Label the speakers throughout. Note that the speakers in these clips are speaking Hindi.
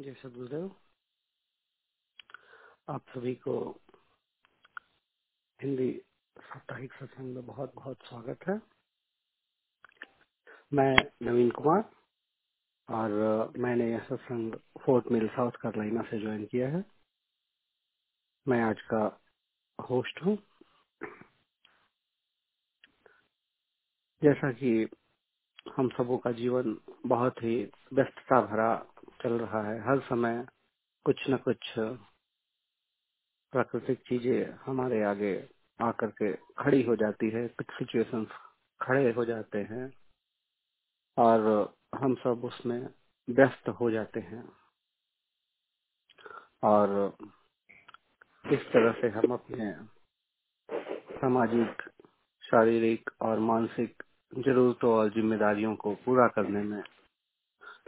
Speaker 1: जय सदगुरुदेव। आप सभी को हिंदी साप्ताहिक सत्संग में बहुत बहुत स्वागत है। मैं नवीन कुमार और मैंने यह सत्संग फोर्ट मिल, साउथ कैरोलिना से ज्वाइन किया है। मैं आज का होस्ट हूँ। जैसा कि हम सबों का जीवन बहुत ही व्यस्तता भरा चल रहा है। हर समय कुछ न कुछ प्राकृतिक चीज़ें हमारे आगे आकर के खड़ी हो जाती है। कुछ सिचुएशन खड़े हो जाते हैं और हम सब उसमें व्यस्त हो जाते हैं। और इस तरह से हम अपने सामाजिक, शारीरिक और मानसिक जरूरतों और जिम्मेदारियों को पूरा करने में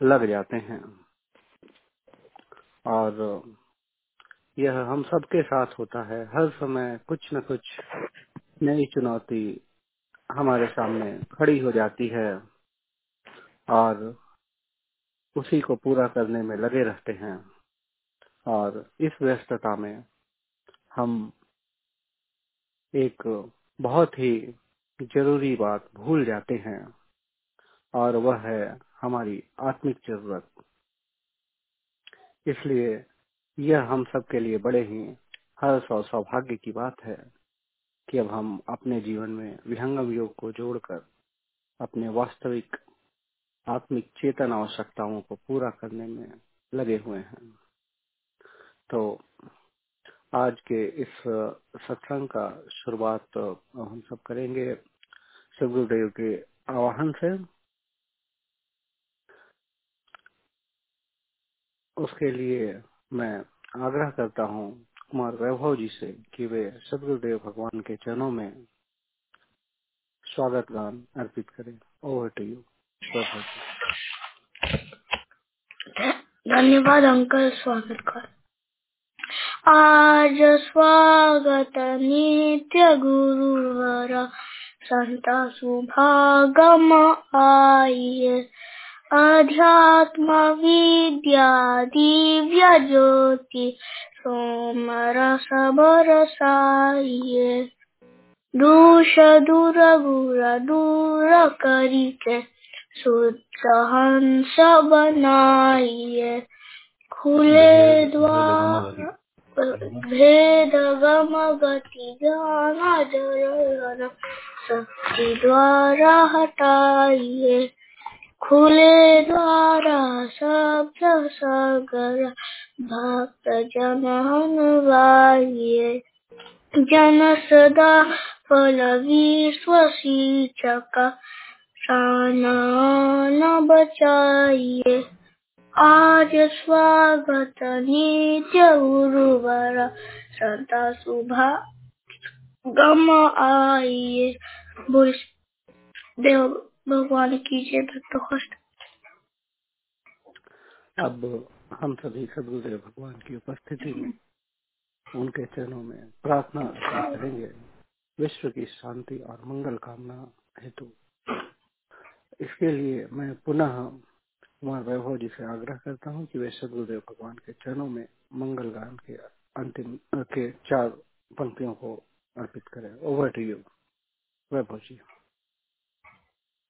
Speaker 1: लग जाते हैं। और यह हम सबके साथ होता है। हर समय कुछ न कुछ नई चुनौती हमारे सामने खड़ी हो जाती है और उसी को पूरा करने में लगे रहते हैं और इस व्यस्तता में हम एक बहुत ही ज़रूरी बात भूल जाते हैं और वह है हमारी आत्मिक ज़रूरत। इसलिए यह हम सब के लिए बड़े ही हर्ष और सौभाग्य की बात है कि अब हम अपने जीवन में विहंगम योग को जोड़कर अपने वास्तविक, आत्मिक चेतन आवश्यकताओं को पूरा करने में लगे हुए हैं। तो आज के इस सत्संग का शुरुआत हम सब करेंगे। सदगुरुदेव के आवाहन से उसके लिए मैं आग्रह करता हूँ कुमार वैभव जी से कि वे सदगुरुदेव भगवान के चरणों में स्वागत गान अर्पित करें। ओवर टू यू
Speaker 2: धन्यवाद अंकल, स्वागत कर। आज स्वागत नित्य गुरुवर, संत सुभागम आइए। अध्यात्म विद्या दिव्य ज्योति सोमरस बरसाइए दूष दूर गुर दूर करिके शुद्ध हंस बनाइए खुले द्वार भेद गम गति ज्ञान जर शक्ति द्वारा हटाइए खुले द्वारा शब्द सागर, भक्त जन हनुवाइए जन सदा फल विश्व शिक्षक न बचाइए आज स्वागत नित्य गुरुवर सदा सुभा गम आइए देव भगवान कीजिए भक्त
Speaker 1: अब हम सभी सदगुरुदेव भगवान की उपस्थिति में उनके चरणों में प्रार्थना करेंगे। विश्व की शांति और मंगल कामना हेतु। इसके लिए मैं पुनः कुमार वैभव जी से आग्रह करता हूँ कि वे सदगुरुदेव भगवान के चरणों में मंगल गान के अंतिम के चार पंक्तियों को अर्पित करें। Over to you Vaibhav ji.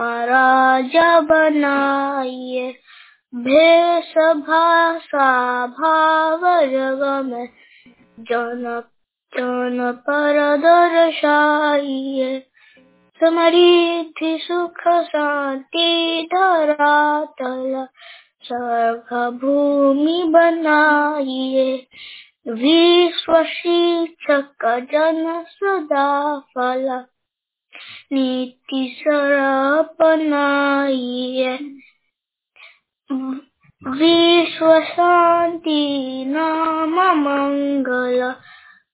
Speaker 2: राजा बनाइए। भेष भाषा भाव जग में जन जन पर दर्शाइए समृद्धि, सुख, शांति धरातल स्वर्ग भूमि बनाइए। विश्व शिक्षक, जन सदा फल। नीति सर अपनाइए विश्व शांति नाम मंगल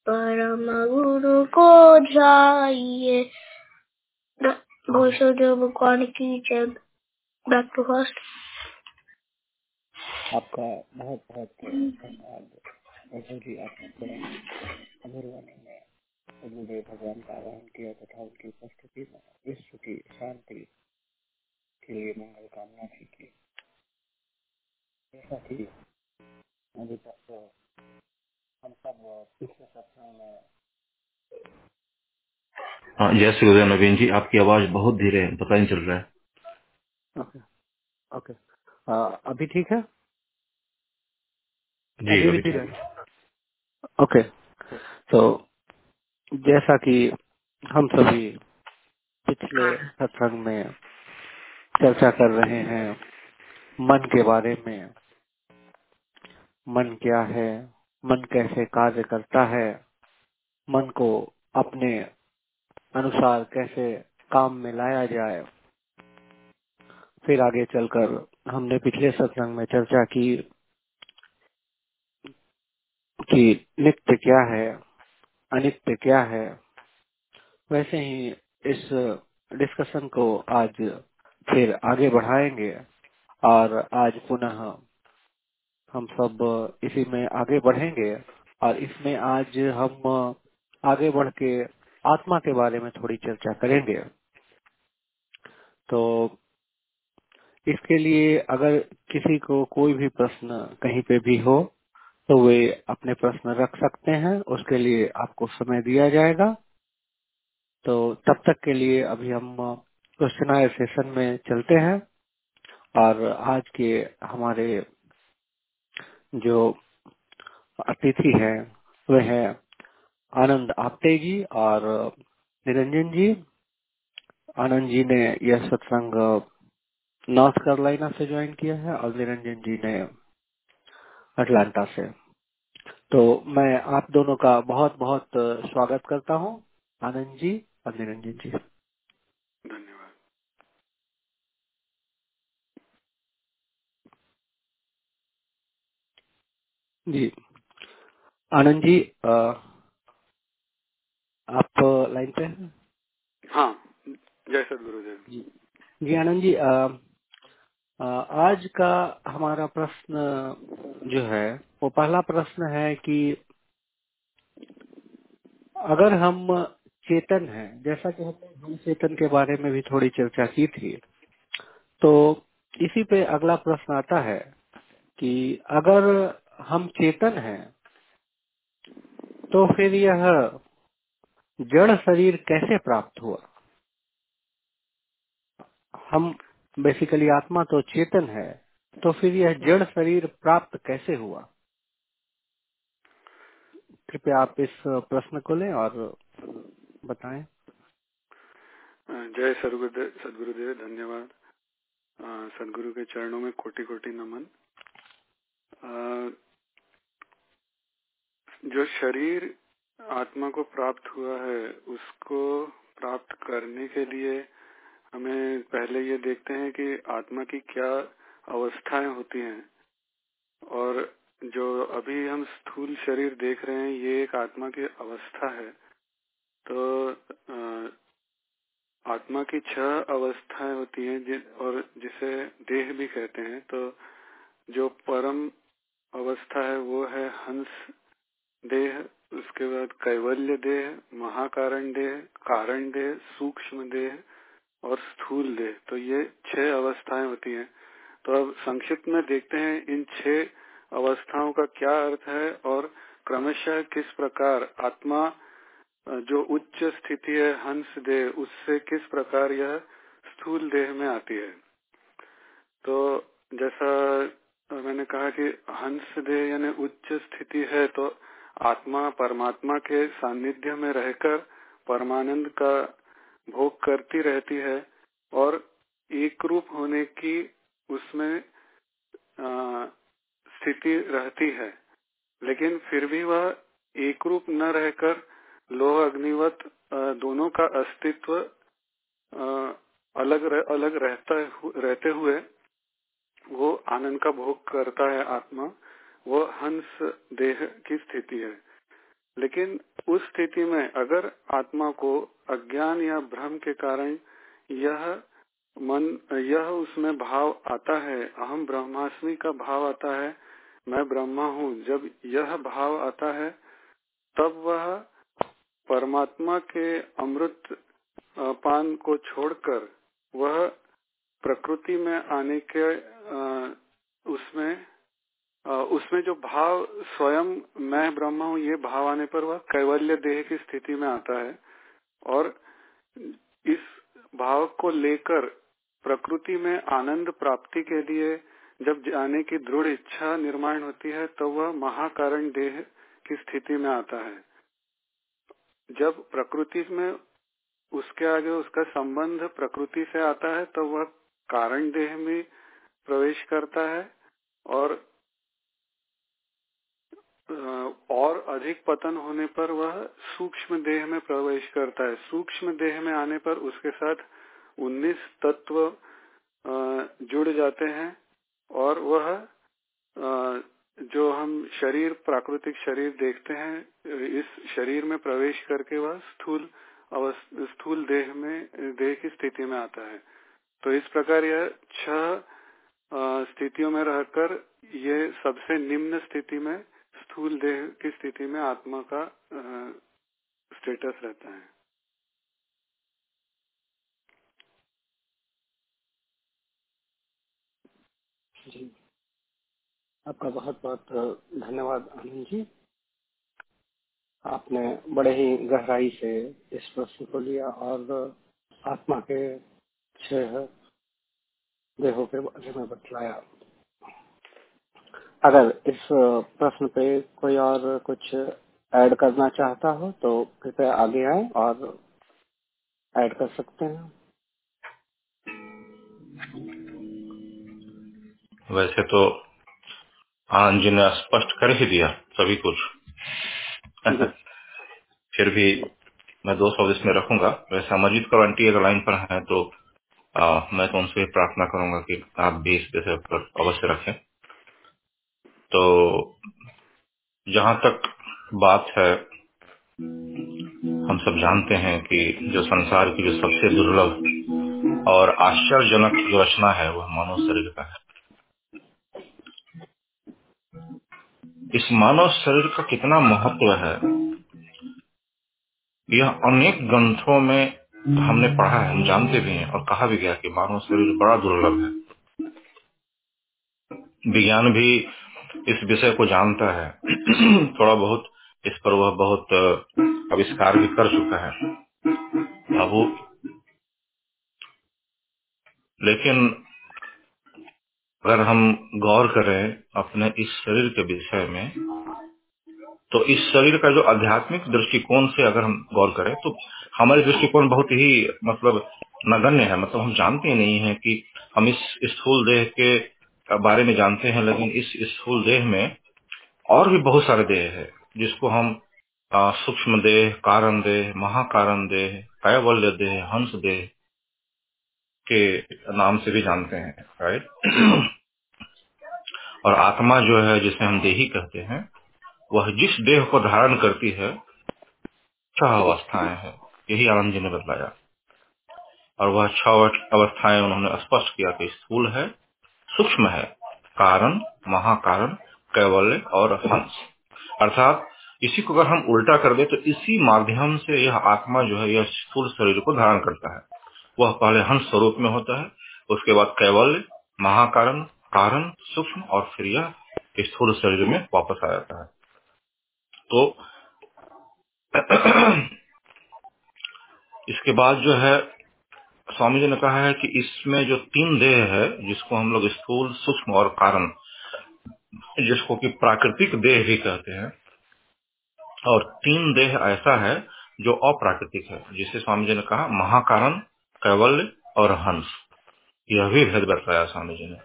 Speaker 2: परम गुरु को जाइए भगवान की जय। बैक टू फ़र्स्ट
Speaker 1: आपका बहुत बहुत धन्यवाद जी अमर वाणी में गुरुदेव भगवान का आह्वान किया तथा उनकी उपस्थिति में विश्व की शांति के लिए मंगल कामना भी की। जैसा कि अभी तक हम सब पिछले सप्ताह में
Speaker 3: हाँ जय श्री गुरुदेव नवीन जी आपकी आवाज़ बहुत धीरे है पता नहीं चल रहा है।
Speaker 1: Okay okay. आ, अभी ठीक है?
Speaker 3: जी
Speaker 1: अभी
Speaker 3: अभी
Speaker 1: भी ठीक
Speaker 3: ठीक
Speaker 1: है। ओके तो जैसा कि हम सभी पिछले सत्संग में चर्चा कर रहे हैं मन के बारे में। मन क्या है? मन कैसे कार्य करता है? मन को अपने अनुसार कैसे काम में लाया जाए? फिर आगे चलकर हमने पिछले सत्संग में चर्चा की कि नित्य क्या है? अनित्य क्या है? वैसे ही इस डिस्कशन को आज फिर आगे बढ़ाएँगे और आज पुनः हम सब इसी में आगे बढ़ेंगे और इसमें आज हम आगे बढ़ के आत्मा के बारे में थोड़ी चर्चा करेंगे। तो इसके लिए अगर किसी को कोई भी प्रश्न कहीं पे भी हो तो वे अपने प्रश्न रख सकते हैं, उसके लिए आपको समय दिया जाएगा। तो तब तक के लिए अभी हम क्वेश्चन आयर सेशन में चलते हैं। और आज के हमारे जो अतिथि हैं, वे हैं आनंद आप्टे जी और निरंजन जी। आनंद जी ने यह सत्संग नॉर्थ कैरोलिना से ज्वाइन किया है और निरंजन जी ने अटलांटा से। तो मैं आप दोनों का बहुत बहुत स्वागत करता हूँ। आनंद जी और निरंजन जी।
Speaker 4: धन्यवाद।
Speaker 1: जी। आनंद जी आप लाइन पे हैं?
Speaker 4: हाँ। जय सदगुरुदेव
Speaker 1: जी। जी आनंद जी अ, आज का हमारा प्रश्न जो है, वो पहला प्रश्न है कि अगर हम चेतन हैं, जैसा कि हमने हम चेतन के बारे में भी थोड़ी चर्चा की थी तो इसी पे अगला प्रश्न आता है कि अगर हम चेतन हैं तो फिर यह जड़ शरीर कैसे प्राप्त हुआ? हम बेसिकली आत्मा तो चेतन है तो फिर यह जड़ शरीर प्राप्त कैसे हुआ? कृपया आप इस प्रश्न को लें और बताएँ।
Speaker 4: जय सदगुरुदेव, धन्यवाद। सदगुरु के चरणों में कोटि कोटि नमन जो शरीर आत्मा को प्राप्त हुआ है, उसको प्राप्त करने के लिए हमें पहले ये देखते हैं कि आत्मा की क्या अवस्थाएँ होती हैं। और जो अभी हम स्थूल शरीर देख रहे हैं, ये एक आत्मा की अवस्था है। तो आत्मा की छह अवस्थाएँ होती हैं और जिसे देह भी कहते हैं तो जो परम अवस्था है, वो है हंस देह, उसके बाद कैवल्य देह, महाकारण देह, कारण देह, सूक्ष्म देह और स्थूल देह। तो ये छह अवस्थाएँ होती हैं। तो अब संक्षिप्त में देखते हैं, इन छह अवस्थाओं का क्या अर्थ है और क्रमशः किस प्रकार आत्मा, जो उच्च स्थिति है, हंस देह, उससे किस प्रकार यह स्थूल देह में आती है? तो जैसा मैंने कहा कि हंस देह यानी उच्च स्थिति है तो आत्मा परमात्मा के सानिध्य में रहकर परमानंद का भोग करती रहती है और एक रूप होने की उसमें स्थिति रहती है। लेकिन फिर भी वह एक रूप न रहकर लोह अग्निवत दोनों का अस्तित्व अलग रह, अलग रहता रहते हुए वो आनंद का भोग करता है आत्मा। वो हंस देह की स्थिति है। लेकिन उस स्थिति में अगर आत्मा को अज्ञान या भ्रम के कारण यह मन, यह उसमें भाव आता है अहम ब्रह्मास्मि का भाव आता है, मैं ब्रह्मा हूँ, जब यह भाव आता है, तब वह परमात्मा के अमृत पान को छोड़कर वह प्रकृति में आने के उसमें उसमें जो भाव स्वयं, मैं ब्रह्मा हूँ, ये भाव आने पर वह कैवल्य देह की स्थिति में आता है। और इस भाव को लेकर प्रकृति में आनंद प्राप्ति के लिए जब जाने की दृढ़ इच्छा निर्माण होती है तो वह महाकारण देह की स्थिति में आता है। जब प्रकृति में उसके आगे उसका संबंध प्रकृति से आता है तो वह कारण देह में प्रवेश करता है और और अधिक पतन होने पर वह सूक्ष्म देह में प्रवेश करता है। सूक्ष्म देह में आने पर उसके साथ 19 तत्व जुड़ जाते हैं और वह जो हम शरीर, प्राकृतिक शरीर देखते हैं, इस शरीर में प्रवेश करके वह स्थूल स्थूल देह में, देह की स्थिति में आता है। तो इस प्रकार यह छह स्थितियों में रहकर ये सबसे निम्न स्थिति में स्थूल देह की स्थिति में आत्मा का स्टेटस रहता है।
Speaker 1: जी। आपका बहुत बहुत धन्यवाद आनंद जी। आपने बड़े ही गहराई से इस प्रश्न को लिया और आत्मा के छह देहों के बारे में बतलाया। अगर इस प्रश्न पे कोई और कुछ ऐड करना चाहता हो तो कृपया आगे आए और ऐड कर सकते हैं।
Speaker 3: वैसे तो आनंद जी ने स्पष्ट कर ही दिया सभी कुछ। फिर भी मैं दो शब्द इसमें रखूँगा। वैसे अमरजीत कौर आंटी अगर लाइन पर है तो आ, मैं तो उनसे प्रार्थना करूँगा कि आप भी इस विषय पर अवश्य रखें। तो जहाँ तक बात है, हम सब जानते हैं कि जो संसार की जो सबसे दुर्लभ और आश्चर्यजनक जो रचना है, वह मानव शरीर का है। इस मानव शरीर का कितना महत्व है, यह अनेक ग्रंथों में हमने पढ़ा है, हम जानते भी हैं और कहा भी गया कि मानव शरीर बड़ा दुर्लभ है। विज्ञान भी इस विषय को जानता है। थोड़ा बहुत इस पर वह बहुत आविष्कार भी कर चुका है। अब वो लेकिन अगर हम गौर करें अपने इस शरीर के विषय में तो इस शरीर का जो आध्यात्मिक दृष्टिकोण से अगर हम गौर करें तो हमारे दृष्टिकोण बहुत ही मतलब नगण्य है। मतलब हम जानते ही नहीं है कि हम इस स्थूल देह के बारे में जानते हैं, लेकिन इस स्थूल देह में और भी बहुत सारे देह है, जिसको हम सूक्ष्म देह, कारण देह, महाकारण देह, कैवल्य देह, हंस देह के नाम से भी जानते हैं राइट और आत्मा जो है, जिसे हम देही कहते हैं, वह जिस देह को धारण करती है, छह अवस्थाएँ हैं। यही आनंद जी ने बतलाया और वह छह अवस्थाएँ उन्होंने स्पष्ट किया कि स्थूल है सूक्ष्म है। कारण, महाकारण, कैवल्य और हंस। अर्थात, इसी को अगर हम उल्टा कर दे तो इसी माध्यम से यह आत्मा जो है, यह स्थूल शरीर को धारण करता है। वह पहले हंस स्वरूप में होता है, उसके बाद कैवल्य, महाकारण, कारण, सूक्ष्म और फिर यह स्थूल शरीर में वापस आ जाता है। तो इसके बाद जो है स्वामी जी ने कहा है कि इसमें जो तीन देह है, जिसको हम लोग स्थूल सूक्ष्म और कारण, जिसको कि प्राकृतिक देह भी कहते हैं, और तीन देह ऐसा है जो अप्राकृतिक है, जिसे स्वामी जी ने कहा महाकारण, कैवल्य और हंस। यह भी भेद बताया स्वामी जी ने।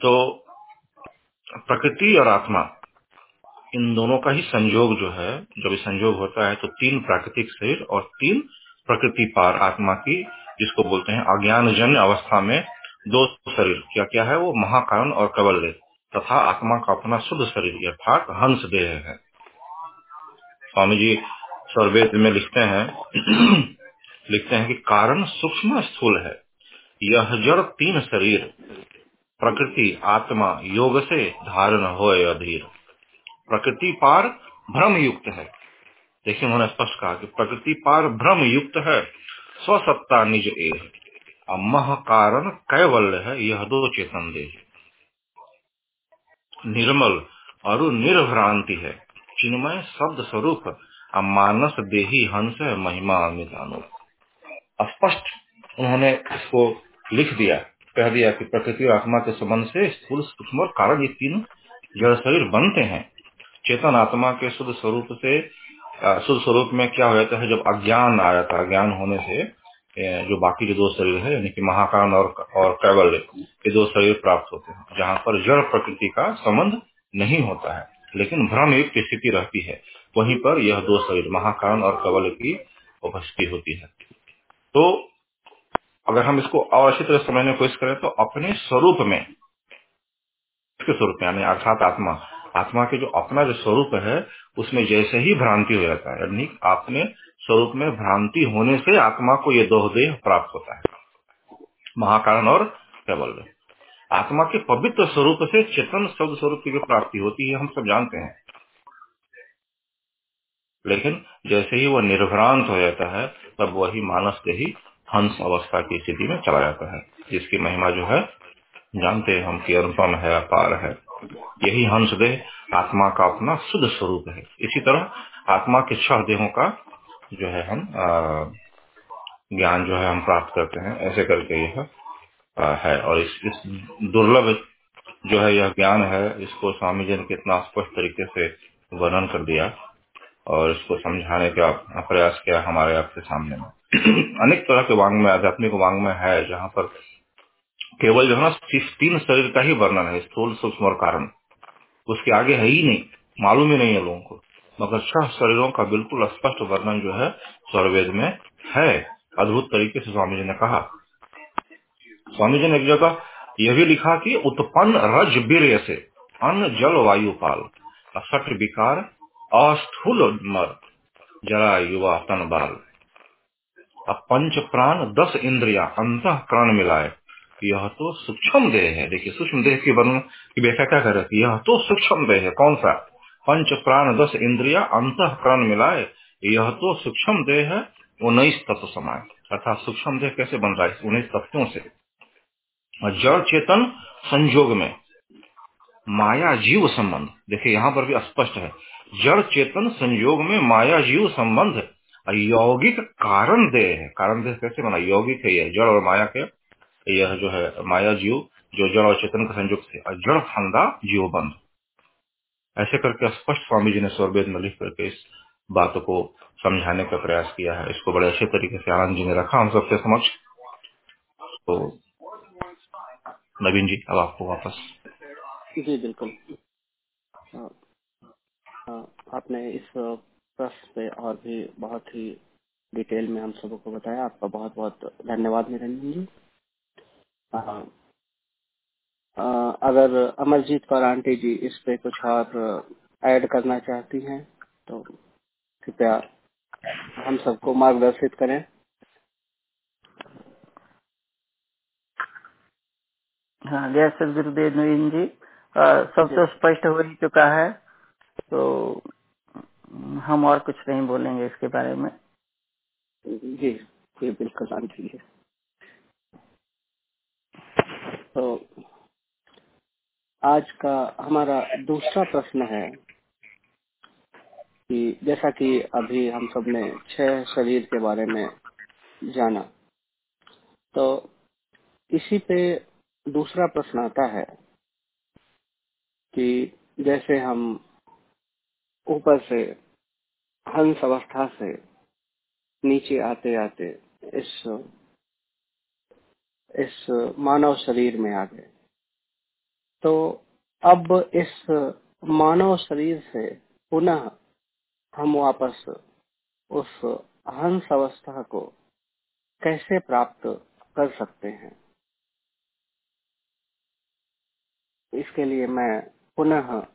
Speaker 3: तो प्रकृति और आत्मा इन दोनों का ही संयोग जो है, जब संयोग होता है तो तीन प्राकृतिक शरीर और तीन प्रकृति पार आत्मा की, जिसको बोलते हैं अज्ञान जन्य अवस्था में दो शरीर। क्या क्या है वो? महाकारण और कवल्य तथा आत्मा का अपना शुद्ध शरीर अर्थात हंस देह है। स्वामी जी सर्वेद में लिखते हैं लिखते हैं कि कारण सूक्ष्म स्थूल है। यह जड़ तीन शरीर, प्रकृति, आत्मा, योग से धारण हो अधीर। प्रकृति पार भ्रम युक्त है। देखिए उन्होंने स्पष्ट कहा कि प्रकृति पार भ्रम युक्त है, स्वसत्ता निज एक मह कारण कैवल्य है, यह दो चेतन देह निर्मल और निर्भ्रांति है। चिन्मय शब्द स्वरूप मानस देही हंस महिमा अमितानु स्पष्ट उन्होंने इसको लिख दिया। कह दिया कि प्रकृति और आत्मा के संबंध से स्थूल सूक्ष्म और कारण ये तीन जड़ शरीर बनते हैं। चेतन आत्मा के शुद्ध स्वरूप से शुद्ध स्वरूप में क्या हो जाता है, जब अज्ञान आ जाता है, अज्ञान होने से जो बाकी जो दो शरीर है, यानी कि महाकान और और कैवल्य, ये दो शरीर प्राप्त होते हैं, जहाँ पर जड़ प्रकृति का संबंध नहीं होता है, लेकिन भ्रम युक्त स्थिति रहती है, वहीं पर यह दो शरीर महाकान और कैवल्य की उपस्थिति होती है। तो अगर हम इसको अच्छी तरह समझने की कोशिश करें तो अपने स्वरूप में स्वरूप में, यानी अर्थात आत्मा आत्मा के जो अपना जो स्वरूप है, उसमें जैसे ही भ्रांति हो जाता है, यानी अपने स्वरूप में भ्रांति होने से आत्मा को ये दो देह प्राप्त होता है। महाकारण और केवल आत्मा के पवित्र स्वरूप से चेतन शब्द स्वरूप की प्राप्ति होती है, हम सब जानते हैं। लेकिन जैसे ही वह निर्भ्रांत हो जाता है, तब वही मानस के ही हंस अवस्था की स्थिति में चला जाता है, जिसकी महिमा जो है, जानते हैं हम कि अनुपम है, अपार है। यही हंस देह आत्मा का अपना शुद्ध स्वरूप है। इसी तरह आत्मा के छह देहों का जो है हम ज्ञान जो है हम प्राप्त करते हैं ऐसे करके यह है। और इस, इस दुर्लभ जो है यह ज्ञान है इसको स्वामी जी ने कितना स्पष्ट तरीके से वर्णन कर दिया और इसको समझाने का प्रयास किया हमारे आपके सामने में। अनेक तरह के वांग में आध्यात्मिक वांग में है जहाँ पर केवल जो है ना सिर्फ़ तीन शरीर का ही वर्णन है, स्थूल सूक्ष्म और कारण। उसके आगे है ही नहीं, मालूम ही नहीं है लोगों को। मगर छह शरीरों का बिल्कुल स्पष्ट वर्णन जो है स्वर्वेद में है, अद्भुत तरीके से स्वामी जी ने कहा। स्वामी जी ने एक जगह यह भी लिखा कि उत्पन्न रज बीर से अन्न, जल, वायु, पाल सठ विकार, अस्थूल मर जरा, युवा, तन, बाल। अब पंच प्राण, दस इंद्रिया अंत प्राण मिलाए यह तो सूक्ष्म देह है। देखिए, सूक्ष्म देह की वर्णन की व्याख्या क्या कर रही है? यह तो सूक्ष्म देह है। कौन सा? पंच प्राण दस इंद्रिया अंत प्राण मिलाए। यह तो सूक्ष्म देह है। उन्नीस तत्व समाय। अर्थात सूक्ष्म देह कैसे बन रहा है? उन्नीस तत्वों से। जड़ चेतन संयोग में माया जीव संबंध। देखिए, यहाँ पर भी स्पष्ट है। जड़ चेतन संयोग में माया जीव संबंध। यौगिक कारण देह है। कारण देह कैसे बना? यौगिक है यह। जड़ और माया के यह जो है माया जीव जो जड़ और चेतन का संयुक्त से जड़ फंदा जीव बंध ऐसे करके स्पष्ट स्वामी जी ने स्वरवेद में लिख करके इस बात को समझाने का प्रयास किया है। इसको बड़े अच्छे तरीके से आनंद जी ने रखा। हम सबके समक्ष तो नवीन जी, अब आपको वापस।
Speaker 1: जी, बिल्कुल। आपने इस प्रश्न पे और भी बहुत ही डिटेल में हम सबको बताया। आपका बहुत बहुत धन्यवाद निरंजन जी। अगर अमरजीत कौर आंटी जी इस पे कुछ और ऐड करना चाहती हैं तो कृपया हम सबको मार्गदर्शित करें।
Speaker 5: हाँ जय सर गुरुदेव नवीन जी। सब तो स्पष्ट हो ही चुका है तो हम और कुछ नहीं बोलेंगे इसके बारे में।
Speaker 1: जी जी बिल्कुल आंटी जी। तो आज का हमारा दूसरा प्रश्न है कि जैसा कि अभी हम सबने छह शरीर के बारे में जाना तो इसी पे दूसरा प्रश्न आता है कि जैसे हम ऊपर से, हंस अवस्था से नीचे आते आते इस इस मानव शरीर में आ गए। तो अब इस मानव शरीर से पुनः हम वापस उस हंस अवस्था को कैसे प्राप्त कर सकते हैं? इसके लिए मैं पुनः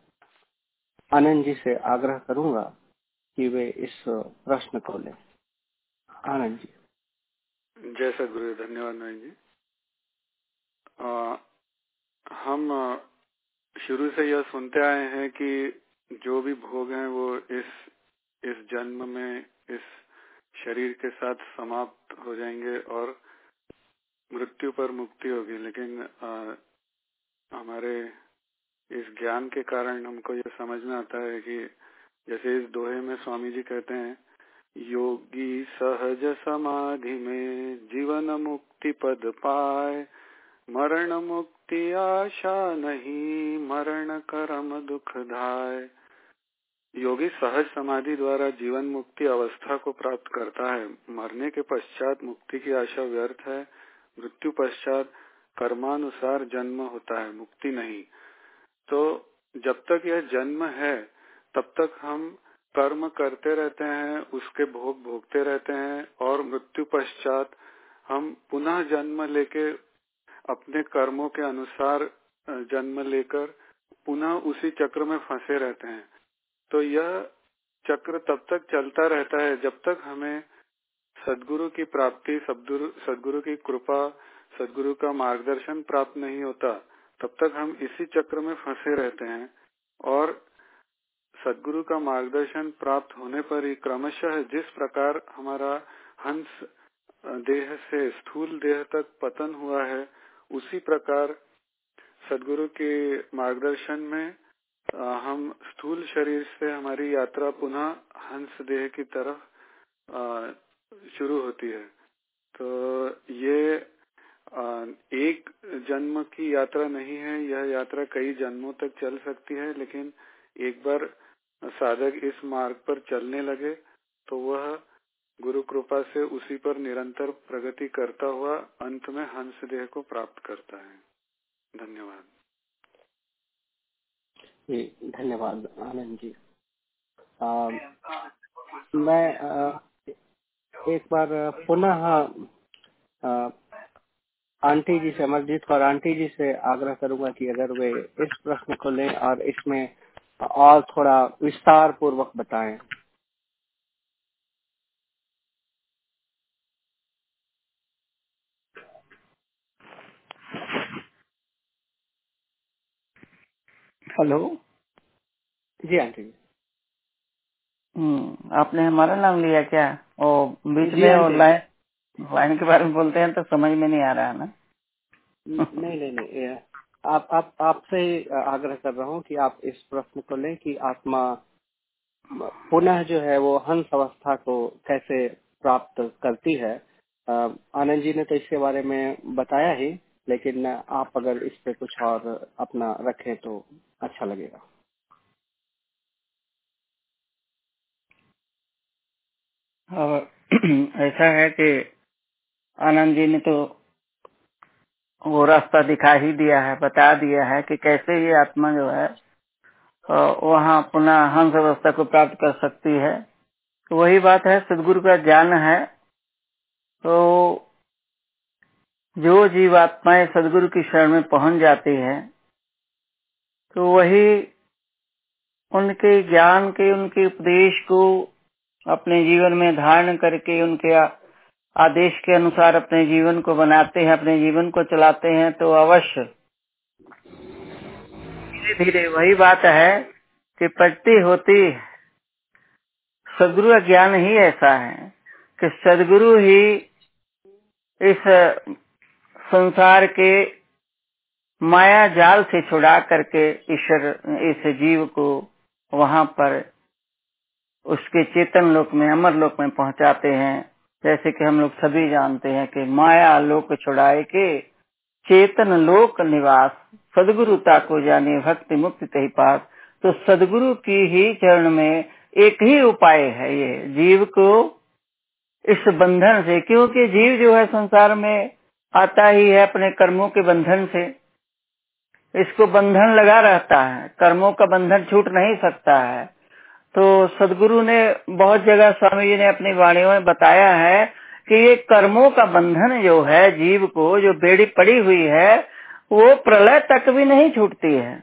Speaker 1: आनंद जी से आग्रह करूँगा कि वे इस प्रश्न को लें। आनंद जी।
Speaker 4: जय सदगुरु धन्यवाद नवीन जी। आ, हम शुरू से यह सुनते आए हैं कि जो भी भोग हैं वो इस इस जन्म में इस शरीर के साथ समाप्त हो जाएँगे और मृत्यु पर मुक्ति होगी। लेकिन आ, हमारे इस ज्ञान के कारण हमको ये समझ में आता है कि जैसे इस दोहे में स्वामी जी कहते हैं योगी सहज समाधि में जीवन मुक्ति पद पाए मरण मुक्ति आशा नहीं, मरण करम दुख धाय। योगी सहज समाधि द्वारा जीवन मुक्ति अवस्था को प्राप्त करता है। मरने के पश्चात मुक्ति की आशा व्यर्थ है। मृत्यु पश्चात कर्मानुसार जन्म होता है, मुक्ति नहीं। तो जब तक यह जन्म है, तब तक हम कर्म करते रहते हैं, उसके भोग भोगते रहते हैं और मृत्यु पश्चात हम पुनः जन्म लेके अपने कर्मों के अनुसार जन्म लेकर पुनः उसी चक्र में फंसे रहते हैं। तो यह चक्र तब तक चलता रहता है जब तक हमें सदगुरु की प्राप्ति, सदगुरु की कृपा, सदगुरु का मार्गदर्शन प्राप्त नहीं होता। तब तक हम इसी चक्र में फंसे रहते हैं और सदगुरु का मार्गदर्शन प्राप्त होने पर ही क्रमशः जिस प्रकार हमारा हंस देह से स्थूल देह तक पतन हुआ है उसी प्रकार सदगुरु के मार्गदर्शन में हम स्थूल शरीर से हमारी यात्रा पुनः हंस देह की तरफ़ शुरू होती है। तो ये एक जन्म की यात्रा नहीं है, यह यात्रा कई जन्मों तक चल सकती है, लेकिन एक बार साधक इस मार्ग पर चलने लगे तो वह गुरु कृपा से उसी पर निरंतर प्रगति करता हुआ अंत में हंस देह को प्राप्त करता है। धन्यवाद।
Speaker 1: धन्यवाद आनंद जी। आ, मैं आ, एक बार पुनः आंटी जी से अमरजीत और आंटी जी से आग्रह करूँगा कि अगर वे इस प्रश्न को लें और इसमें और थोड़ा विस्तार पूर्वक बताएँ।
Speaker 5: हेलो
Speaker 1: जी आंटी
Speaker 5: हम्म आपने हमारा नाम लिया क्या? ओ बीच में और लाइन लाइन के बारे में बोलते हैं तो समझ में नहीं आ रहा है ना?
Speaker 1: नहीं नहीं नहीं आप आप आपसे आग्रह कर रहा हूँ कि आप इस प्रश्न को लें कि आत्मा पुनः जो है वो हंस अवस्था को कैसे प्राप्त करती है। आनंद जी ने तो इसके बारे में बताया ही लेकिन आप अगर इस पे कुछ और अपना रखें तो अच्छा लगेगा।
Speaker 5: और ऐसा है कि आनंद जी ने तो वो रास्ता दिखा ही दिया है, बता दिया है कि कैसे ये आत्मा जो है वहाँ पुनः हंस अवस्था को प्राप्त कर सकती है। तो वही बात है, सदगुरु का ज्ञान है तो जो जीव जीवात्माएँ सदगुरु की शरण में पहुँच जाती है तो वही उनके ज्ञान के, उनके उपदेश को अपने जीवन में धारण करके, उनके आदेश के अनुसार अपने जीवन को बनाते हैं, अपने जीवन को चलाते हैं तो अवश्य। धीरे धीरे वही बात है कि प्रगति होती सदगुरु ज्ञान ही ऐसा है कि सदगुरु ही इस संसार के माया जाल से छुड़ा करके ईश्वर, इस जीव को वहाँ पर उसके चेतन लोक में, अमर लोक में पहुंचाते हैं। जैसे कि हम लोग सभी जानते हैं कि माया लोक छुड़ाए के चेतन लोक निवास सदगुरुता को जाने, भक्ति मुक्ति कही पास। तो सदगुरु की ही चरण में एक ही उपाय है ये, जीव को इस बंधन से, क्योंकि जीव जो है संसार में आता ही है अपने कर्मों के बंधन से। इसको बंधन लगा रहता है, कर्मों का बंधन छूट नहीं सकता है। तो सदगुरु ने बहुत जगह स्वामी जी ने अपनी वाणियों में बताया है कि ये कर्मों का बंधन जो है, जीव को, जो बेड़ी पड़ी हुई है, वो प्रलय तक भी नहीं छूटती है।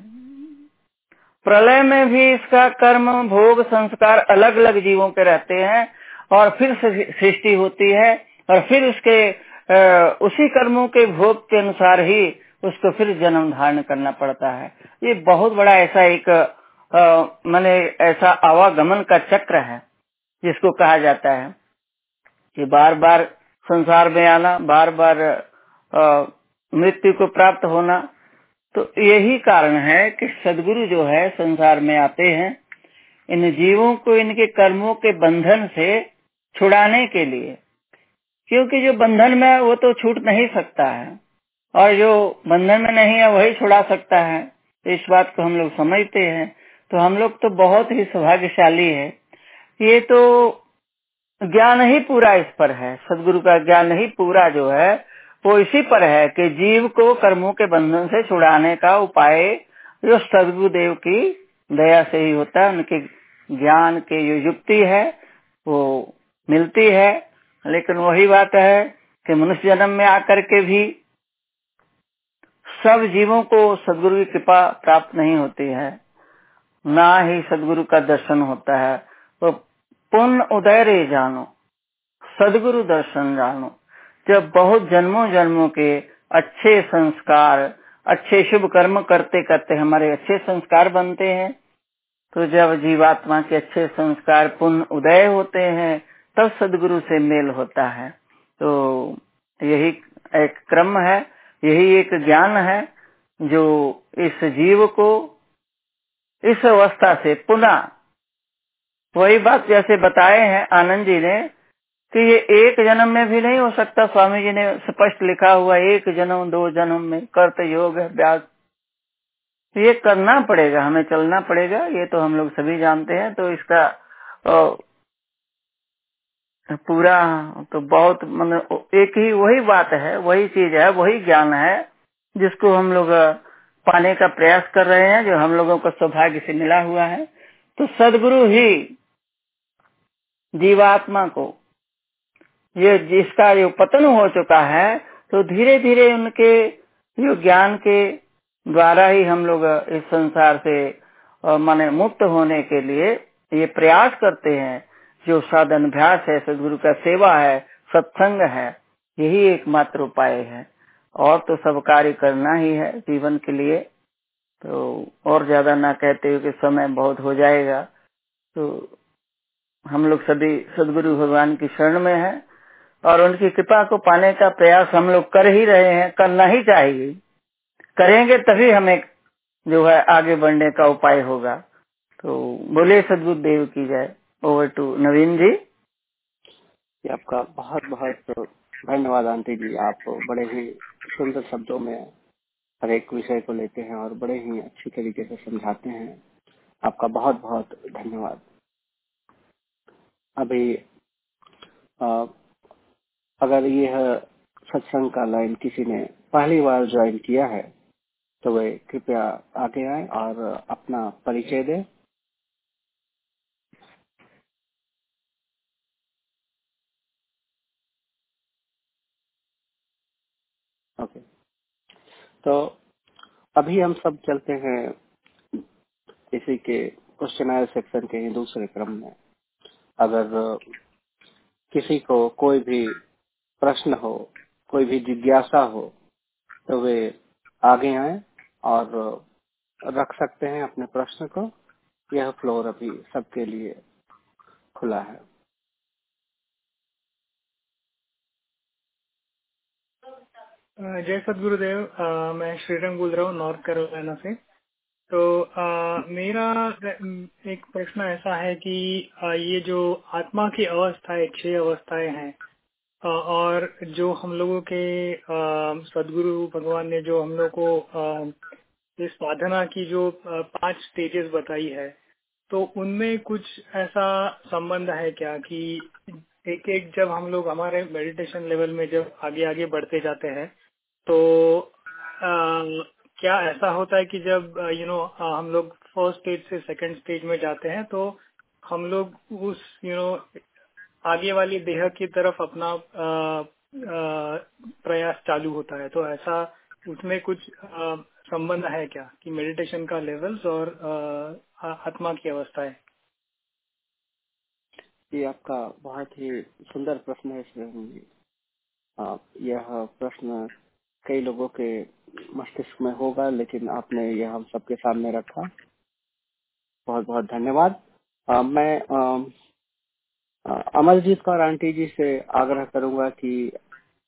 Speaker 5: प्रलय में भी इसका कर्म, भोग, संस्कार अलग अलग जीवों के रहते हैं और फिर सृष्टि होती है और फिर उसके उसी कर्मों के भोग के अनुसार ही उसको फिर जन्म धारण करना पड़ता है। ये बहुत बड़ा ऐसा एक मैंने ऐसा आवागमन का चक्र है, जिसको कहा जाता है। कि बार बार संसार में आना बार बार मृत्यु को प्राप्त होना तो यही कारण है कि सदगुरु जो है संसार में आते हैं। इन जीवों को, इनके कर्मों के बंधन से छुड़ाने के लिए, क्योंकि जो बंधन में वो तो छूट नहीं सकता है। और जो बंधन में नहीं है, वही छुड़ा सकता है। इस बात को हम लोग समझते हैं। तो हम लोग तो बहुत ही सौभाग्यशाली है। ये तो ज्ञान ही पूरा इस पर है। सदगुरु का ज्ञान ही पूरा जो है, वो इसी पर है कि जीव को कर्मों के बंधन से छुड़ाने का उपाय जो सदगुरुदेव की दया से ही होता है, उनके ज्ञान के जो युक्ति है, वो मिलती है। लेकिन वही बात है कि मनुष्य जन्म में आकर के भी सब जीवों को सदगुरु की कृपा प्राप्त नहीं होती है। ना ही सदगुरु का दर्शन होता है। तो पुण्य उदय रे जानो, सदगुरु दर्शन जानो। जब बहुत जन्मों जन्मों के अच्छे संस्कार, अच्छे शुभ कर्म करते करते हमारे अच्छे संस्कार बनते हैं तो जब जीवात्मा के अच्छे संस्कार पुण्य उदय होते हैं, तब सदगुरु से मेल होता है। तो यही एक क्रम है। यही एक ज्ञान है जो इस जीव को इस अवस्था से पुनः, वही बात जैसे बताए हैं आनंद जी ने कि ये एक जन्म में भी नहीं हो सकता। स्वामी जी ने स्पष्ट लिखा हुआ, एक जन्म, दो जन्म में कर्त योग ब्याज ये करना पड़ेगा, हमें चलना पड़ेगा, ये तो हम लोग सभी जानते हैं तो इसका पूरा तो बहुत मतलब एक ही वही बात है, वही चीज़ है, वही ज्ञान है, जिसको हम लोग पाने का प्रयास कर रहे हैं, जो हम लोगों को सौभाग्य से मिला हुआ है। तो सदगुरु ही जीवात्मा को, ये जिसका जो पतन हो चुका है तो धीरे धीरे उनके जो ज्ञान के द्वारा ही हम लोग इस संसार से माने मुक्त होने के लिए ये प्रयास करते हैं। जो साधन अभ्यास है, सदगुरु का सेवा है, सत्संग है, यही एकमात्र उपाय है। और तो सब कार्य करना ही है जीवन के लिए। तो और ज़्यादा ना कहते हुए कि समय बहुत हो जाएगा। तो हम लोग सभी सदगुरु भगवान की शरण में है और उनकी कृपा को पाने का प्रयास हम लोग कर ही रहे हैं, करना ही चाहिए। करेंगे तभी हमें जो है आगे बढ़ने का उपाय होगा। तो बोले सदगुरुदेव की जाए ओवर टू नवीन जी
Speaker 1: आपका बहुत बहुत धन्यवाद आंटी जी। आप बड़े ही सुंदर शब्दों में हर एक विषय को लेते हैं और बड़े ही अच्छी तरीके से समझाते हैं। आपका बहुत बहुत धन्यवाद। अभी आ, अगर यह सत्संग का लाइन किसी ने पहली बार ज्वाइन किया है तो वे कृपया आगे आए और अपना परिचय दें ओके तो अभी हम सब चलते हैं इसी के क्वेश्चन आयर सेक्शन के ही दूसरे क्रम में। अगर किसी को कोई भी प्रश्न हो, कोई भी जिज्ञासा हो तो वे आगे आए और रख सकते हैं अपने प्रश्न को। यह फ्लोर अभी सबके लिए खुला है।
Speaker 6: जय सदगुरुदेव मैं श्रीरंग बोल रहा हूँ नॉर्थ कैरोलिना से। तो आ, मेरा एक प्रश्न ऐसा है कि आ, ये जो आत्मा की अवस्थाएँ छह अवस्थाएँ हैं और जो हम लोगों के सदगुरु भगवान ने जो हम लोग को इस साधना की जो पाँच स्टेजेस बताई है तो उनमें कुछ ऐसा संबंध है क्या कि एक एक जब हम लोग हमारे मेडिटेशन लेवल में जब आगे आगे बढ़ते जाते हैं तो आ, क्या ऐसा होता है कि जब यू नो हम लोग फ़र्स्ट स्टेज से सेकंड स्टेज में जाते हैं तो हम लोग उस यू नो आगे वाली देह की तरफ़ अपना आ, आ, प्रयास चालू होता है। तो ऐसा उसमें कुछ संबंध है क्या कि मेडिटेशन का लेवल्स और आत्मा की अवस्था है
Speaker 1: ये आपका बहुत ही सुंदर प्रश्न है इसमें यह प्रश्न कई लोगों के मस्तिष्क में होगा लेकिन आपने यह हम सबके सामने रखा। बहुत बहुत धन्यवाद। आ, मैं अमरजीत कौर आंटी जी से आग्रह करूँगा कि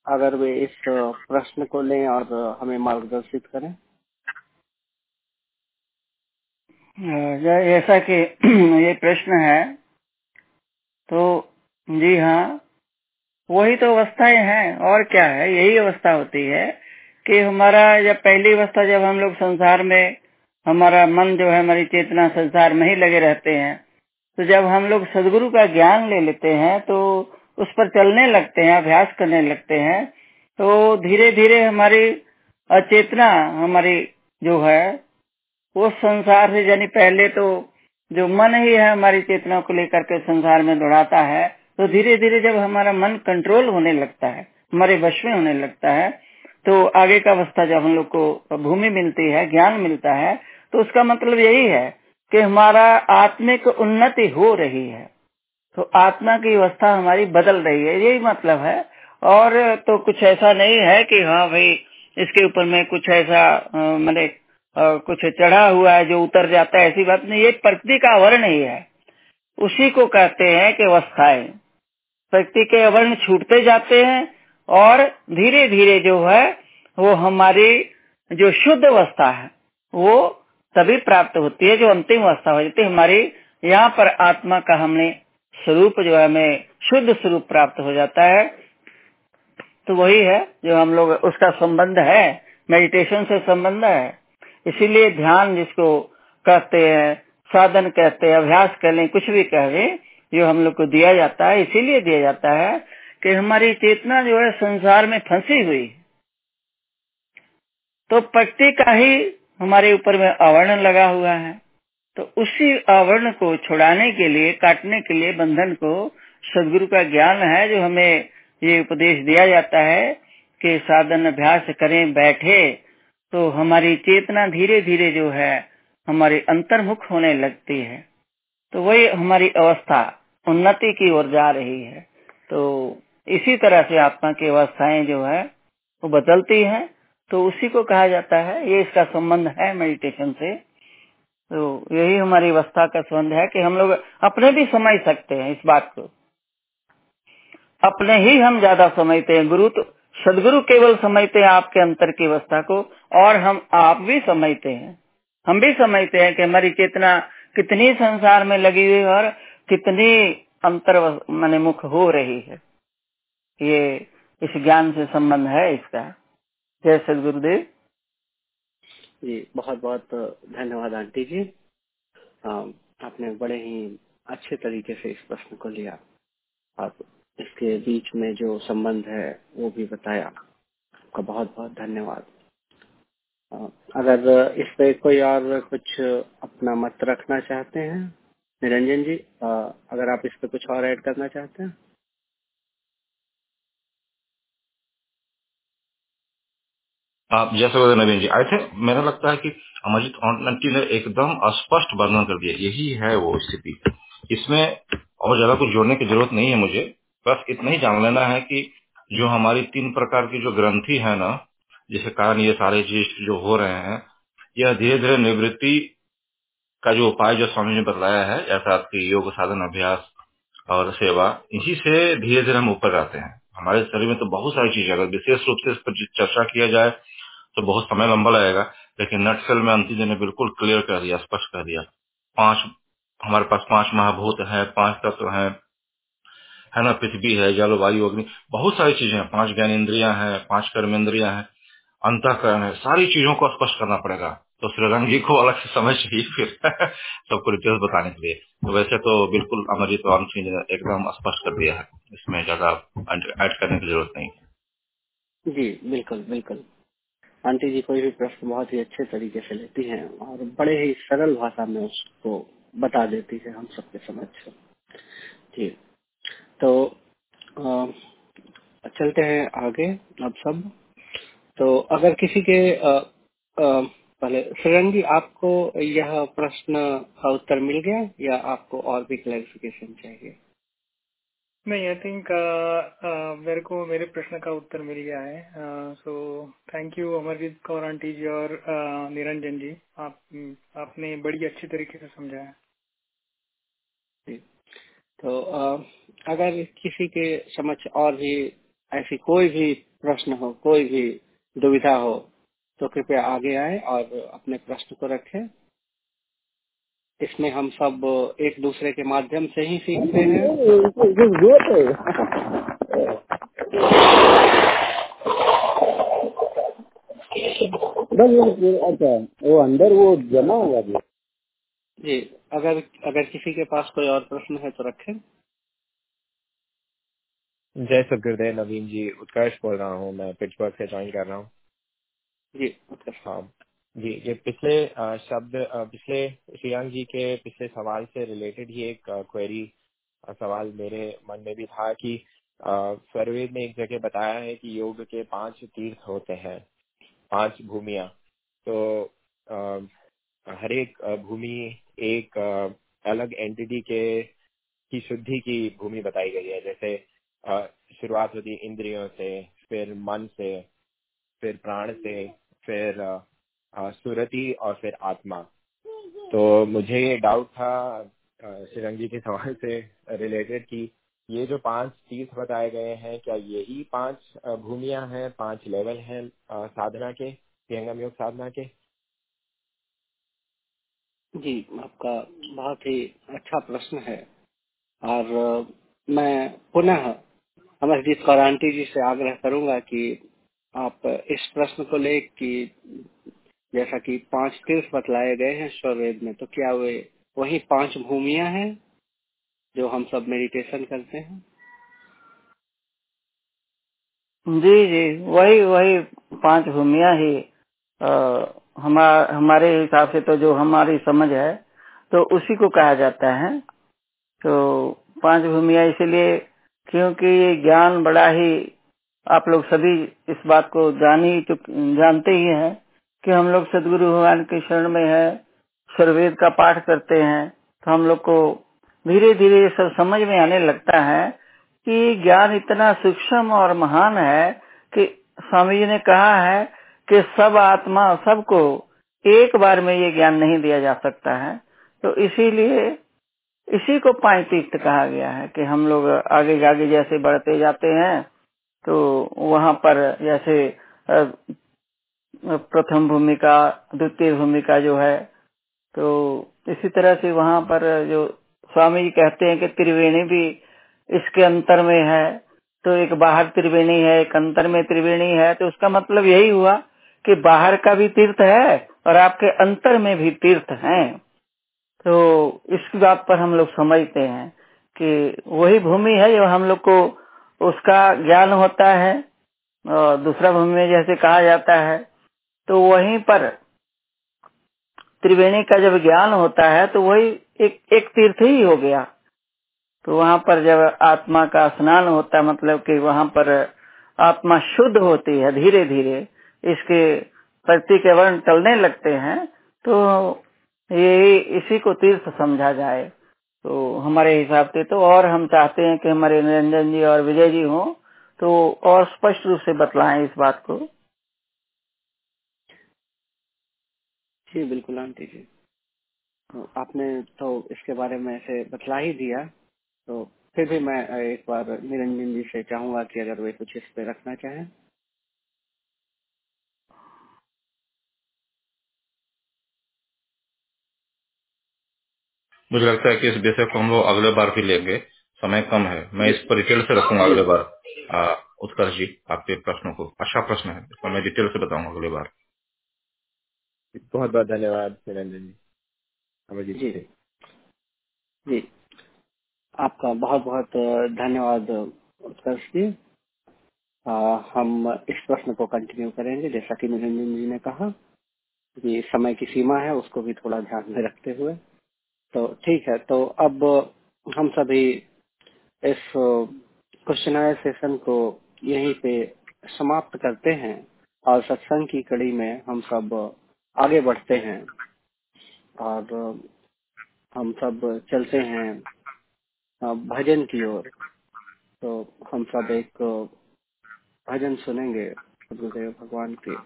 Speaker 1: अगर वे इस प्रश्न को लें और हमें मार्गदर्शित करें।
Speaker 5: ऐसा कि ये प्रश्न है तो जी हाँ वही तो अवस्थाएँ हैं और क्या है? यही अवस्था होती है कि हमारा जब पहली अवस्था जब हम लोग संसार में, हमारा मन जो है, हमारी चेतना संसार में ही लगे रहते हैं तो जब हम लोग सदगुरु का ज्ञान ले लेते हैं तो उस पर चलने लगते हैं, अभ्यास करने लगते हैं तो धीरे धीरे हमारी अचेतना, हमारी जो है, वो संसार से यानी पहले तो जो मन ही है, हमारी चेतना को लेकर के संसार में दौड़ाता है तो धीरे धीरे जब हमारा मन कंट्रोल होने लगता है, हमारे वश में होने लगता है तो आगे का अवस्था जब हम लोग को भूमि मिलती है, ज्ञान मिलता है तो उसका मतलब यही है कि हमारा आत्मिक उन्नति हो रही है। तो आत्मा की अवस्था हमारी बदल रही है, यही मतलब है। और तो कुछ ऐसा नहीं है कि हाँ भाई, इसके ऊपर में कुछ ऐसा मैंने कुछ चढ़ा हुआ है जो उतर जाता है, ऐसी बात नहीं, ये प्रकृति का आवरण ही है। उसी को कहते हैं कि अवस्थाएँ। प्रकृति के आवरण छूटते जाते हैं और धीरे धीरे जो है, वो हमारी जो शुद्ध अवस्था है, वो तभी प्राप्त होती है जो अंतिम अवस्था हो जाती है। हमारी यहाँ पर आत्मा का हमने स्वरूप जो है, हमें शुद्ध स्वरूप प्राप्त हो जाता है। तो वही है जो हम लोग, उसका संबंध है मेडिटेशन से संबंध है। इसीलिए ध्यान जिसको कहते हैं, साधन कहते हैं, अभ्यास कर लें, कुछ भी कह लें जो हम लोग को दिया जाता है। इसीलिए दिया जाता है कि हमारी चेतना जो है संसार में फंसी हुई। तो प्रकृति का ही हमारे ऊपर में आवरण लगा हुआ है। तो उसी आवरण को छुड़ाने के लिए, काटने के लिए बंधन को सदगुरु का ज्ञान है जो हमें ये उपदेश दिया जाता है कि साधन अभ्यास करें, बैठे तो हमारी चेतना धीरे धीरे जो है हमारी अंतर्मुख होने लगती है। तो वही हमारी अवस्था, उन्नति की ओर जा रही है। तो इसी तरह से आत्मा की अवस्थाएँ जो है, वो बदलती हैं तो उसी को कहा जाता है। ये इसका संबंध है मेडिटेशन से। तो यही हमारी अवस्था का संबंध है कि हम लोग अपने भी समझ सकते हैं इस बात को। अपने ही हम ज़्यादा समझते हैं। गुरु तो सदगुरु केवल समझते हैं आपके अंतर की अवस्था को, और हम आप भी समझते हैं। हम भी समझते हैं कि हमारी चेतना कितनी संसार में लगी हुई और कितनी अंतर मन मुख हो रही है। ये इस ज्ञान से संबंध है इसका। जय सदगुरुदेव।
Speaker 1: जी बहुत बहुत धन्यवाद आंटी जी। आपने बड़े ही अच्छे तरीके से इस प्रश्न को लिया। और इसके बीच में जो संबंध है, वो भी बताया। आपका बहुत बहुत धन्यवाद अगर इस पे कोई और कुछ अपना मत रखना चाहते हैं, निरंजन जी अगर आप इस पे कुछ और ऐड करना चाहते हैं?
Speaker 3: आप जैसे नवीन जी। आई थे मेरा लगता है कि अमरजीत आंटी ने एकदम स्पष्ट वर्णन कर दिया। यही है वो स्थिति। इसमें और ज़्यादा कुछ जोड़ने की ज़रूरत नहीं है मुझे। बस इतना ही जान लेना है कि जो हमारी तीन प्रकार की जो ग्रंथि है ना जिसके कारण ये सारे चीज़ जो हो रहे हैं, यह धीरे धीरे निवृत्ति का जो उपाय जो स्वामी ने बतलाया है जैसा आपकी योग, साधन, अभ्यास और सेवा, इसी से धीरे धीरे हम ऊपर आते हैं। हमारे शरीर में तो बहुत सारी चीज़ें अगर विशेष रूप से इस पर चर्चा किया जाए तो बहुत समय लंबा लगेगा, लेकिन नटसेल में अंतिम जी ने बिल्कुल क्लियर कर दिया, स्पष्ट कर दिया। पाँच, हमारे पास पाँच महाभूत है, पाँच तत्व है है ना, पृथ्वी है जलवायु अग्नि, बहुत सारी चीज़ें हैं, पाँच ज्ञान इंद्रिया है, पाँच कर्म इंद्रिया है, अंतकरण है, सारी चीज़ों को स्पष्ट करना पड़ेगा। तो श्रीरंग जी को अलग से समझ चाहिए फिर, सबको डिटेल्स बताने के लिए। तो वैसे तो बिल्कुल अमरजीत राम सिंह ने एकदम स्पष्ट कर दिया है, इसमें ज़्यादा ऐड करने की ज़रूरत नहीं
Speaker 1: जी, बिल्कुल बिल्कुल। आंटी जी कोई भी प्रश्न बहुत ही अच्छे तरीके से लेती हैं और बड़े ही सरल भाषा में उसको बता देती है हम सबके समझ जी। तो आ, चलते हैं आगे अब सब। तो अगर किसी के आ, आ, पहले श्रीरंगी आपको यह प्रश्न का उत्तर मिल गया या आपको और भी क्लैरिफिकेशन चाहिए?
Speaker 6: नहीं आई थिंक मेरे को मेरे प्रश्न का उत्तर मिल गया है। So thank you Amarjeet Kaur aunty ji और uh, निरंजन जी आप आपने बड़ी अच्छी तरीके से समझाया।
Speaker 1: तो uh, अगर किसी के समझ और भी ऐसी कोई भी प्रश्न हो कोई भी दुविधा हो तो कृपया आगे आए और अपने प्रश्न को रखें। इसमें हम सब एक दूसरे के माध्यम से ही सीखते हैं। अच्छा वो अंदर वो जमा हुआ जी। जी अगर अगर किसी के पास कोई और प्रश्न है तो रखें।
Speaker 7: जय सदगुरुदेव नवीन जी उत्कर्ष बोल रहा हूँ मैं पिट्सबर्ग से ज्वाइन कर रहा हूँ।
Speaker 1: जी उत्कर्ष।
Speaker 7: हाँ। जी, ये पिछले शब्द पिछले श्रियांक जी के पिछले सवाल से रिलेटेड ही एक क्वेरी सवाल मेरे मन में भी था कि सर्वेद ने एक जगह बताया है कि योग के पाँच तीर्थ होते हैं, पाँच भूमिया। तो हर एक भूमि एक अलग एंटिटी के, की शुद्धि की भूमि बताई गई है। जैसे शुरुआत होती इंद्रियों से, फिर मन से, फिर प्राण से, फिर सुरति और फिर आत्मा। तो मुझे ये डाउट था श्रीरंग जी के सवाल से रिलेटेड कि ये जो पाँच तीर्थ बताए गए हैं, क्या यही पाँच भूमिया हैं, पाँच लेवल हैं साधना के प्रियंगम योग साधना के?
Speaker 1: जी, आपका बहुत ही अच्छा प्रश्न है। और मैं पुनः अमरजीत कौर आंटी जी से आग्रह करूँगा कि आप इस प्रश्न को ले कि जैसा कि पाँच तीर्थ बतलाए गए हैं स्वर्वेद में तो क्या वे वही पाँच भूमिया हैं जो हम सब मेडिटेशन करते हैं?
Speaker 5: जी जी वही वही पाँच भूमिया ही हमार, हमारे हिसाब से तो जो हमारी समझ है तो उसी को कहा जाता है। तो पाँच भूमिया इसलिए क्योंकि ये ज्ञान बड़ा ही आप लोग सभी इस बात को जान ही तो जानते ही हैं कि हम लोग सदगुरु भगवान के शरण में है सर्वेद का पाठ करते हैं तो हम लोग को धीरे धीरे ये सब समझ में आने लगता है कि ज्ञान इतना सूक्ष्म और महान है कि स्वामी जी ने कहा है कि सब आत्मा, सबको एक बार में ये ज्ञान नहीं दिया जा सकता है। तो इसीलिए इसी को पाँच तीर्थ कहा गया है कि हम लोग आगे आगे जैसे बढ़ते जाते हैं तो वहाँ पर जैसे प्रथम भूमिका, द्वितीय भूमिका जो है तो इसी तरह से वहाँ पर जो स्वामी जी कहते हैं कि त्रिवेणी भी इसके अंतर में है तो एक बाहर त्रिवेणी है, एक अंतर में त्रिवेणी है तो उसका मतलब यही हुआ कि बाहर का भी तीर्थ है और आपके अंतर में भी तीर्थ है। तो इस बात पर हम लोग समझते हैं कि वही भूमि है जो हम लोग को उसका ज्ञान होता है और दूसरा भूमि में जैसे कहा जाता है तो वहीं पर त्रिवेणी का जब ज्ञान होता है तो वही एक एक तीर्थ ही हो गया। तो वहाँ पर जब आत्मा का स्नान होता है मतलब कि वहाँ पर आत्मा शुद्ध होती है धीरे धीरे इसके प्रति के वर्ण टलने लगते हैं तो ये इसी को तीर्थ समझा जाए। तो हमारे हिसाब से तो और हम चाहते हैं कि हमारे निरंजन जी और विजय जी हो तो और स्पष्ट रूप से बतलाएँ इस बात को।
Speaker 1: जी, बिल्कुल, आंटी जी। तो आपने तो इसके बारे में ऐसे बतला ही दिया तो फिर भी मैं एक बार निरंजन जी से चाहूँगा कि अगर वे कुछ इस पे रखना चाहें।
Speaker 3: मुझे लगता है कि इस विषय को हम लोग अगले बार भी लेंगे। समय कम है। मैं इस पर डिटेल से रखूँगा अगले बार। उत्कर्ष जी, आपके प्रश्नों को। अच्छा प्रश्न है, इसको मैं डिटेल से बताऊँगा अगले बार।
Speaker 7: बहुत बहुत धन्यवाद निरंजन जी अमरजीत
Speaker 1: जी जी। आपका बहुत बहुत धन्यवाद उत्कर्ष जी। आ, हम इस प्रश्न को कंटिन्यू करेंगे जैसा कि निरंजन जी ने कहा कि समय की सीमा है उसको भी थोड़ा ध्यान में रखते हुए। तो ठीक है तो अब हम सभी इस क्वेश्चन सेशन को यहीं पे समाप्त करते हैं और सत्संग की कड़ी में हम सब आगे बढ़ते हैं। और हम सब चलते हैं भजन की ओर। तो हम सब एक भजन सुनेंगे गुरुदेव भगवान के।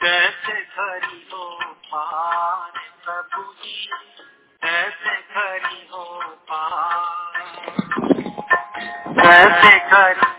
Speaker 8: कैसे हरि पार प्रभु जी। Perfect. Good.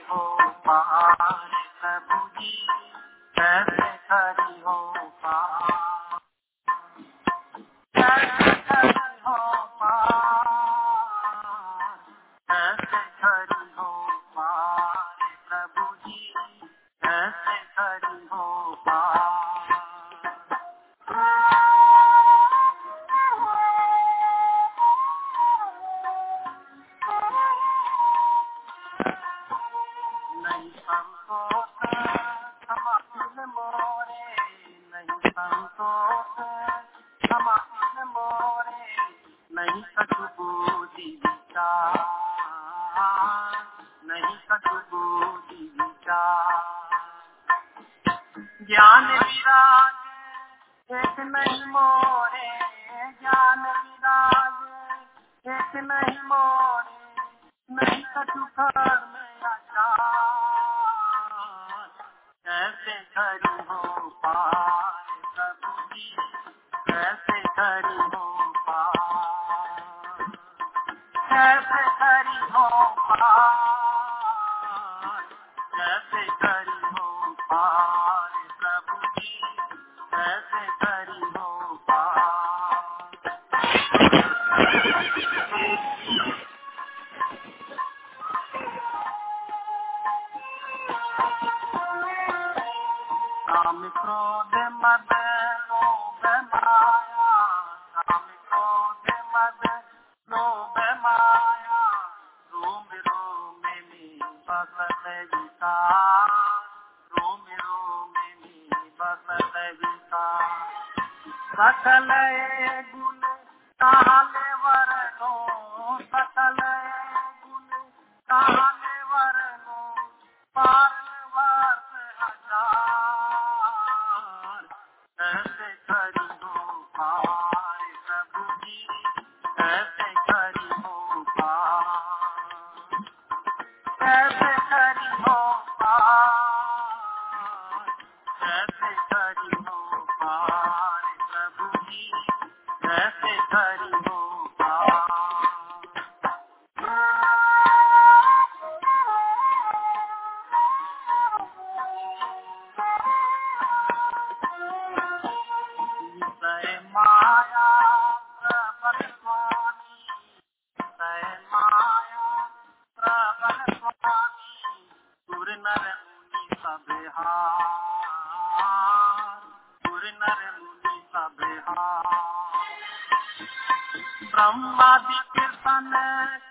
Speaker 8: ब्रह्मा कृष्ण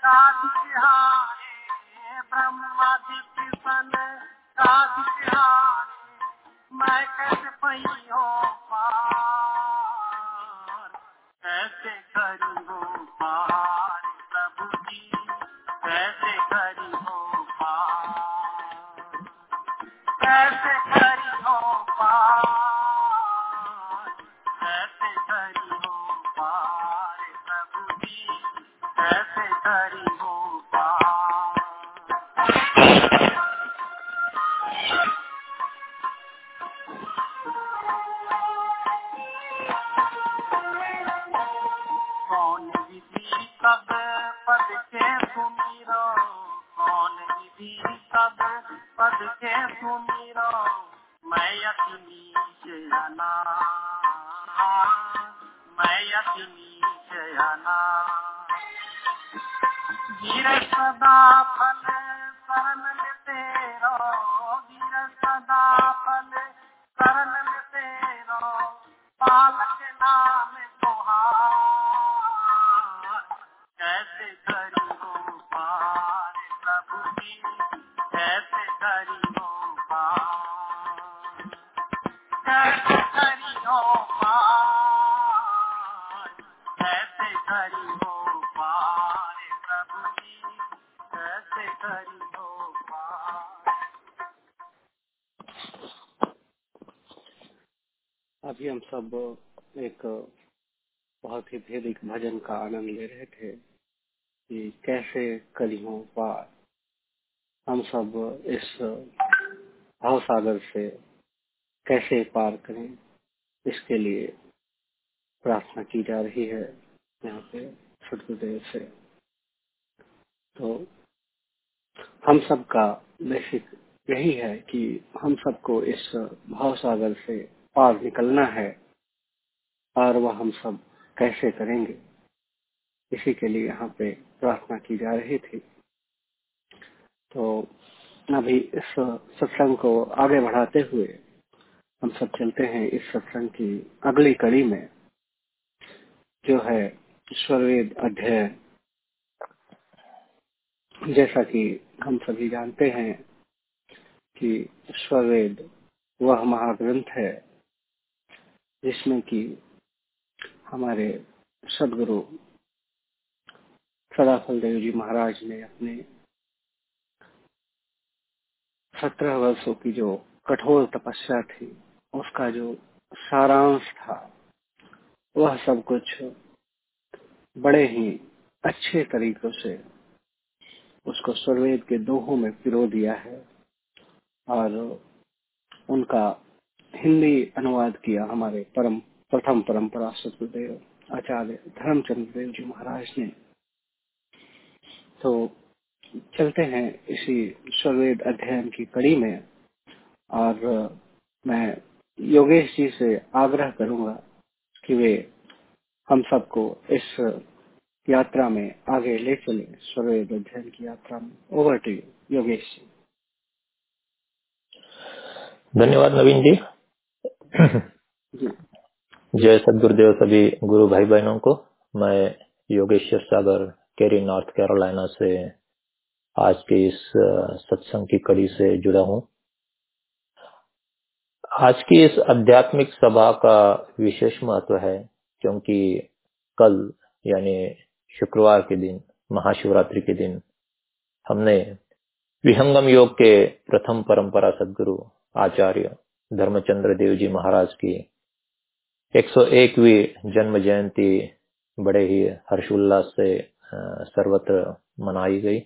Speaker 8: दादी ब्रह्मा सब
Speaker 1: एक बहुत ही भेदिक भजन का आनंद ले रहे थे कि कैसे कलियों पार हम सब इस भाव सागर से कैसे पार करें, इसके लिए प्रार्थना की जा रही है यहाँ पे सदगुरुदेव से। तो हम सब का बेसिक यही है कि हम सबको इस भाव सागर से पार निकलना है। और वह हम सब कैसे करेंगे? इसी के लिए यहाँ पे प्रार्थना की जा रही थी। तो अभी इस सत्संग को आगे बढ़ाते हुए हम सब चलते हैं इस सत्संग की अगली कड़ी में, जो है ईश्वरवेद अध्ययन जैसा कि हम सभी जानते हैं कि ईश्वरवेद वह महाग्रंथ है जिसमें कि हमारे सदगुरु सदाफल देव जी महाराज ने अपने सत्रह वर्षों की जो कठोर तपस्या थी, उसका जो सारांश था, वह सब कुछ बड़े ही अच्छे तरीकों से उसको स्वरवेद के दोहों में पिरो दिया है और उनका हिंदी अनुवाद किया हमारे परम प्रथम परंपरा सतगुरुदेव आचार्य धर्मचंद्र देव जी महाराज ने। तो चलते हैं इसी स्वरवेद अध्ययन की कड़ी में और मैं योगेश जी से आग्रह करूँगा कि वे हम सबको इस यात्रा में आगे ले चले स्वरवेद अध्ययन की यात्रा में। Over to you Yogesh ji.
Speaker 9: धन्यवाद नवीन जी।
Speaker 1: जी।
Speaker 9: जय सदगुरुदेव सभी गुरु भाई बहनों को। मैं Yogeshwar Sagar, Cary, North Carolina से आज के इस सत्संग की कड़ी से जुड़ा हूँ। आज की इस आध्यात्मिक सभा का विशेष महत्व है, क्योंकि कल, यानी शुक्रवार के दिन, महाशिवरात्रि के दिन, हमने विहंगम योग के प्रथम परंपरा सदगुरु आचार्य धर्मचंद्र देव जी महाराज की 101वीं जन्म जयंती बड़े ही हर्षोल्लास से सर्वत्र मनाई गई।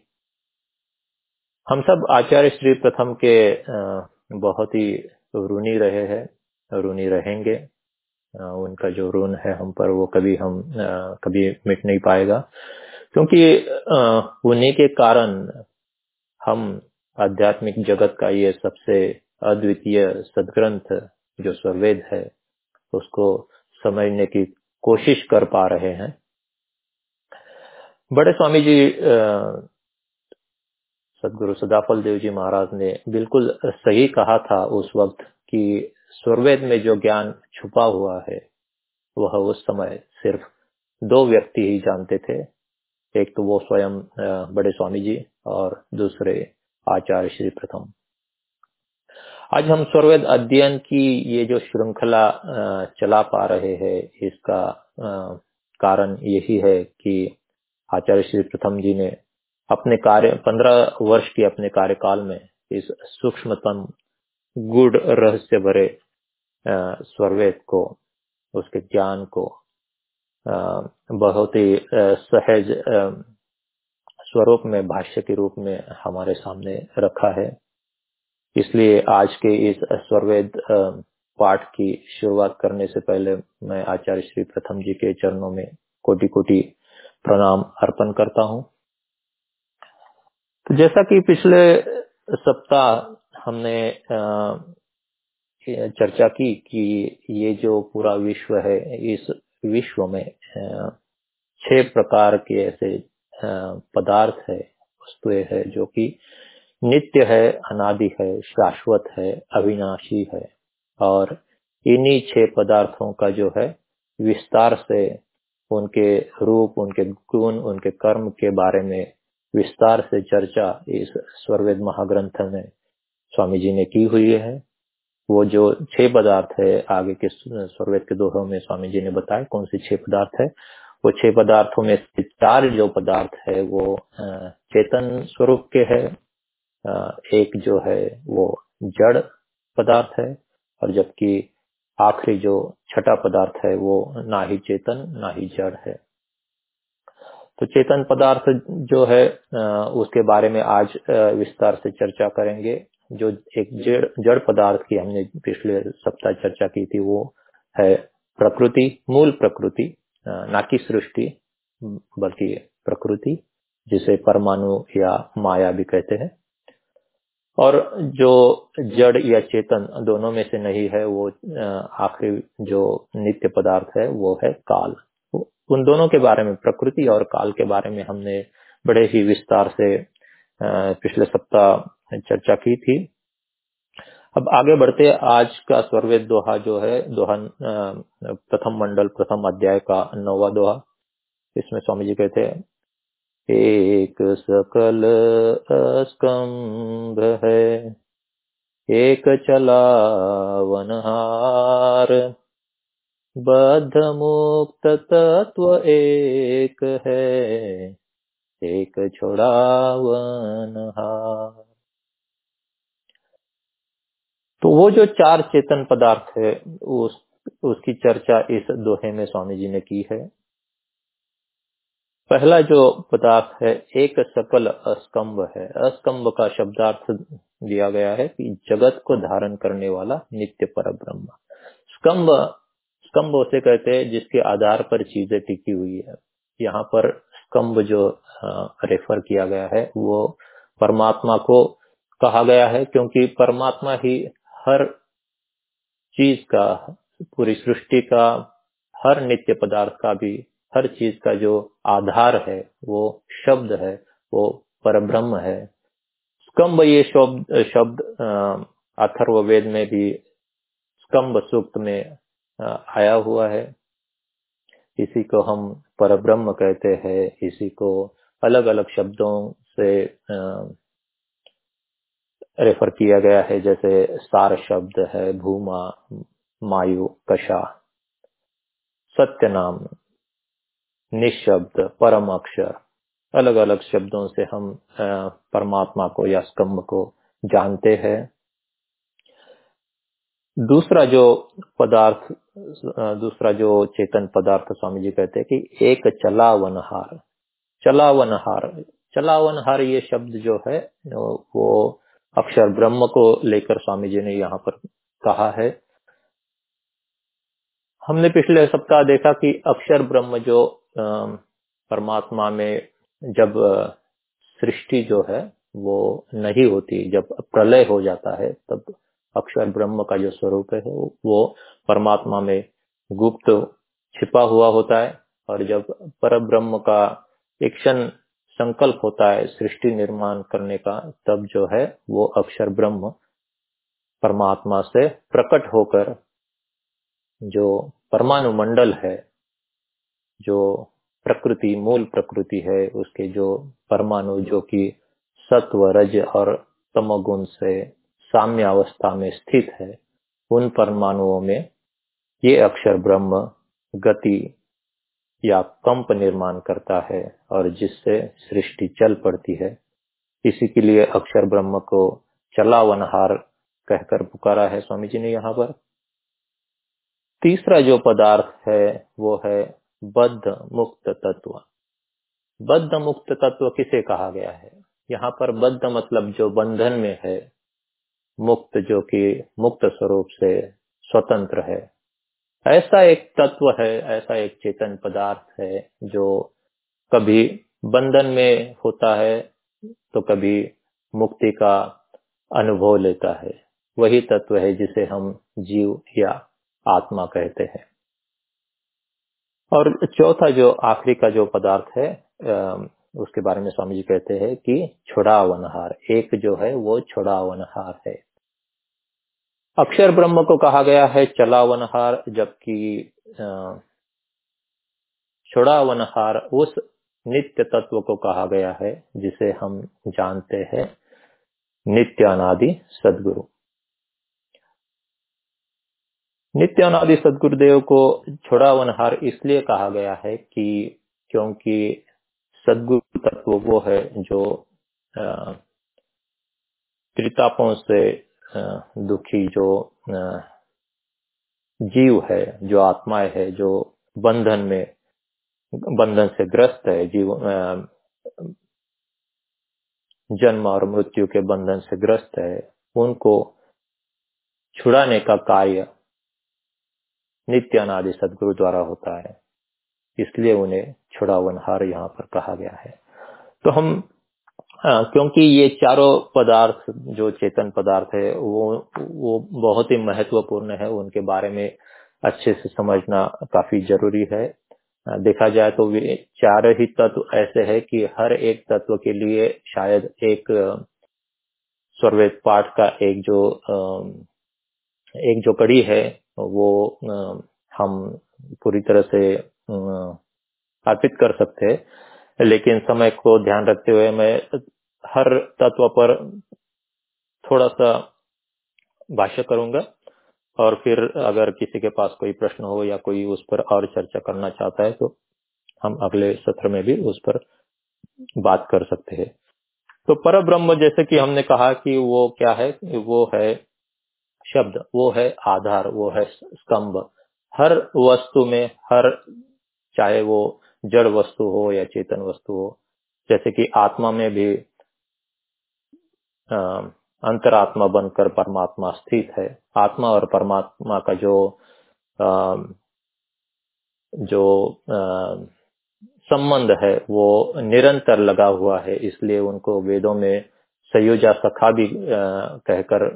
Speaker 9: हम सब आचार्य श्री प्रथम के बहुत ही ऋणी रहे हैं, ऋणी रहेंगे। उनका जो ऋण है हम पर, वो कभी हम कभी मिट नहीं पाएगा। क्योंकि उन्हीं के कारण हम आध्यात्मिक जगत का ये सबसे अद्वितीय सदग्रंथ, जो स्वरवेद है उसको समझने की कोशिश कर पा रहे हैं। बड़े स्वामी जी सदगुरु सदाफल देव जी महाराज ने बिल्कुल सही कहा था उस वक्त कि स्वरवेद में जो ज्ञान छुपा हुआ है, वह उस समय सिर्फ़ दो व्यक्ति ही जानते थे। एक तो वो स्वयं बड़े स्वामी जी और दूसरे आचार्य श्री प्रथम। आज हम स्वरवेद अध्ययन की ये जो श्रृंखला चला पा रहे हैं, इसका कारण यही है कि आचार्य श्री प्रथम जी ने अपने कार्य, पंद्रह वर्ष के अपने कार्यकाल में इस सूक्ष्मतम गुड़ रहस्य भरे स्वरवेद को, उसके ज्ञान को बहुत ही सहज स्वरूप में, भाष्य के रूप में हमारे सामने रखा है। इसलिए आज के इस स्वरवेद पाठ की शुरुआत करने से पहले मैं आचार्य श्री प्रथम जी के चरणों में कोटि कोटि प्रणाम अर्पण करता हूँ। तो जैसा कि पिछले सप्ताह हमने चर्चा की कि ये जो पूरा विश्व है, इस विश्व में छह प्रकार के ऐसे पदार्थ है, वस्तुएँ है जो कि नित्य है, अनादि है, शाश्वत है, अविनाशी है। और इन्हीं छह पदार्थों का जो है, विस्तार से उनके रूप, उनके गुण, उनके कर्म के बारे में विस्तार से चर्चा इस स्वरवेद महाग्रंथ में स्वामी जी ने की हुई है। वो जो छह पदार्थ है, आगे के स्वरवेद के दोहों में स्वामी जी ने बताया कौन से छह पदार्थ है। वो छह पदार्थों में चार जो पदार्थ है, वो चेतन स्वरूप के है एक जो है वो जड़ पदार्थ है और जबकि आखिरी जो छठा पदार्थ है वो ना ही चेतन, ना ही जड़ है। तो चेतन पदार्थ जो है उसके बारे में आज विस्तार से चर्चा करेंगे। जो एक जड़ जड़ पदार्थ की हमने पिछले सप्ताह चर्चा की थी, वो है प्रकृति, मूल प्रकृति ना कि सृष्टि, बल्कि प्रकृति, जिसे परमाणु या माया भी कहते हैं। और जो जड़ या चेतन दोनों में से नहीं है, वो आखिरी जो नित्य पदार्थ है, वो है काल। उन दोनों के बारे में, प्रकृति और काल के बारे में हमने बड़े ही विस्तार से पिछले सप्ताह चर्चा की थी। अब आगे बढ़ते आज का स्वर्वेद दोहा जो है, दोहा प्रथम मंडल, प्रथम अध्याय का नौवा दोहा। इसमें स्वामी जी कहते हैं एक सकल स्कंभ है, एक चला वनहार बद्ध मुक्त तत्व एक है, एक छोड़ा वनहार तो वो जो चार चेतन पदार्थ है, उस, उसकी चर्चा इस दोहे में स्वामी जी ने की है। पहला जो पदार्थ है, एक सकल अस्कंभ है। अस्कंभ का शब्दार्थ दिया गया है कि जगत को धारण करने वाला नित्य पर ब्रह्म स्कंब स्कंब उसे कहते हैं जिसके आधार पर चीज़ें टिकी हुई है। यहाँ पर स्कंब जो रेफर किया गया है, वो परमात्मा को कहा गया है क्योंकि परमात्मा ही हर चीज़ का, पूरी सृष्टि का, हर नित्य पदार्थ का भी हर चीज़ का जो आधार है, वो शब्द है, वो परब्रह्म है। स्कंब ये शब्द शब्द अथर्व वेद में भी स्कंब सूक्त में आया हुआ है। इसी को हम परब्रह्म कहते हैं। इसी को अलग अलग शब्दों से रेफर किया गया है। जैसे सार शब्द है, भूमा, मायु कशा सत्य नाम। निशब्द परम अक्षर अलग अलग शब्दों से हम परमात्मा को या स्कंभ को जानते हैं। दूसरा जो पदार्थ दूसरा जो चेतन पदार्थ स्वामी जी कहते हैं कि एक चलावनहार चलावनहार चलावनहार ये शब्द जो है, वो अक्षर ब्रह्म को लेकर स्वामी जी ने यहाँ पर कहा है। हमने पिछले सप्ताह देखा कि अक्षर ब्रह्म जो परमात्मा में जब सृष्टि जो है, वो नहीं होती, जब प्रलय हो जाता है, तब अक्षर ब्रह्म का जो स्वरूप है, वो परमात्मा में गुप्त छिपा हुआ होता है, और जब पर ब्रह्म का एक क्षण संकल्प होता है सृष्टि निर्माण करने का, तब जो है, वो अक्षर ब्रह्म परमात्मा से प्रकट होकर जो परमाणु मंडल है जो प्रकृति, मूल प्रकृति है, उसके जो परमाणु, जो कि सत्व, रज और तमोगुण से साम्य अवस्था में स्थित है, उन परमाणुओं में ये अक्षर ब्रह्म, गति या कंप निर्माण करता है और जिससे सृष्टि चल पड़ती है। इसी के लिए अक्षर ब्रह्म को चलावनहार कहकर पुकारा है स्वामी जी ने यहाँ पर। तीसरा जो पदार्थ है, वो है बद्ध मुक्त तत्व बद्ध मुक्त तत्व किसे कहा गया है? यहाँ पर बद्ध मतलब जो बंधन में है, मुक्त जो कि मुक्त स्वरूप से स्वतंत्र है। ऐसा एक तत्व है, ऐसा एक चेतन पदार्थ है जो कभी बंधन में होता है तो कभी मुक्ति का अनुभव लेता है। वही तत्व है जिसे हम जीव या आत्मा कहते हैं। और चौथा जो आखिरी का जो पदार्थ है उसके बारे में स्वामी जी कहते हैं कि छुड़ावनहार। एक जो है वो छुड़ावनहार है। अक्षर ब्रह्म को कहा गया है चलावनहार, जबकि छुड़ावनहार उस नित्य तत्व को कहा गया है जिसे हम जानते हैं नित्य अनादि सदगुरु। नित्यानादि सदगुरुदेव को छोड़ावनहार इसलिए कहा गया है कि क्योंकि सदगुरु तत्व वो है जो त्रितापों से दुखी, जो जीव है, जो आत्माएँ है, जो बंधन में, बंधन से ग्रस्त है, जीव जन्म और मृत्यु के बंधन से ग्रस्त है, उनको छुड़ाने का कार्य नित्यानादि सदगुरु द्वारा होता है। इसलिए उन्हें छुड़ावनहार यहाँ पर कहा गया है। तो हम आ, क्योंकि ये चारों पदार्थ जो चेतन पदार्थ है वो वो बहुत ही महत्वपूर्ण है उनके बारे में अच्छे से समझना काफ़ी ज़रूरी है। देखा जाए तो वे चार ही तत्व ऐसे है कि हर एक तत्व के लिए शायद एक स्वर्वेद पाठ का एक जो एक जो कड़ी है वो हम पूरी तरह से अर्पित कर सकते हैं। लेकिन समय को ध्यान रखते हुए मैं हर तत्व पर थोड़ा सा भाष्य करूँगा। और फिर अगर किसी के पास कोई प्रश्न हो या कोई उस पर और चर्चा करना चाहता है तो हम अगले सत्र में भी उस पर बात कर सकते हैं। तो पर ब्रह्म जैसे कि हमने कहा कि वो क्या है, वो है शब्द वो है आधार वो है स्तंभ। हर वस्तु में हर चाहे वो जड़ वस्तु हो या चेतन वस्तु हो जैसे कि आत्मा में भी अंतरात्मा बनकर परमात्मा स्थित है। आत्मा और परमात्मा का जो आ, जो संबंध है वो निरंतर लगा हुआ है। इसलिए उनको वेदों में संयोजा सखा भी कहकर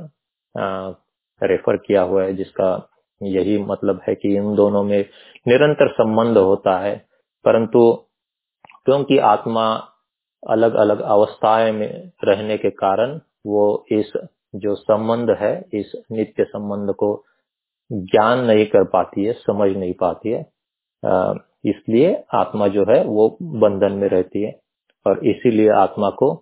Speaker 9: रेफर किया हुआ है, जिसका यही मतलब है कि इन दोनों में निरंतर संबंध होता है। परंतु क्योंकि आत्मा अलग अलग अवस्थाएँ में रहने के कारण वो इस जो संबंध है, इस नित्य संबंध को ज्ञान नहीं कर पाती है, समझ नहीं पाती है इसलिए आत्मा जो है वो बंधन में रहती है। और इसीलिए आत्मा को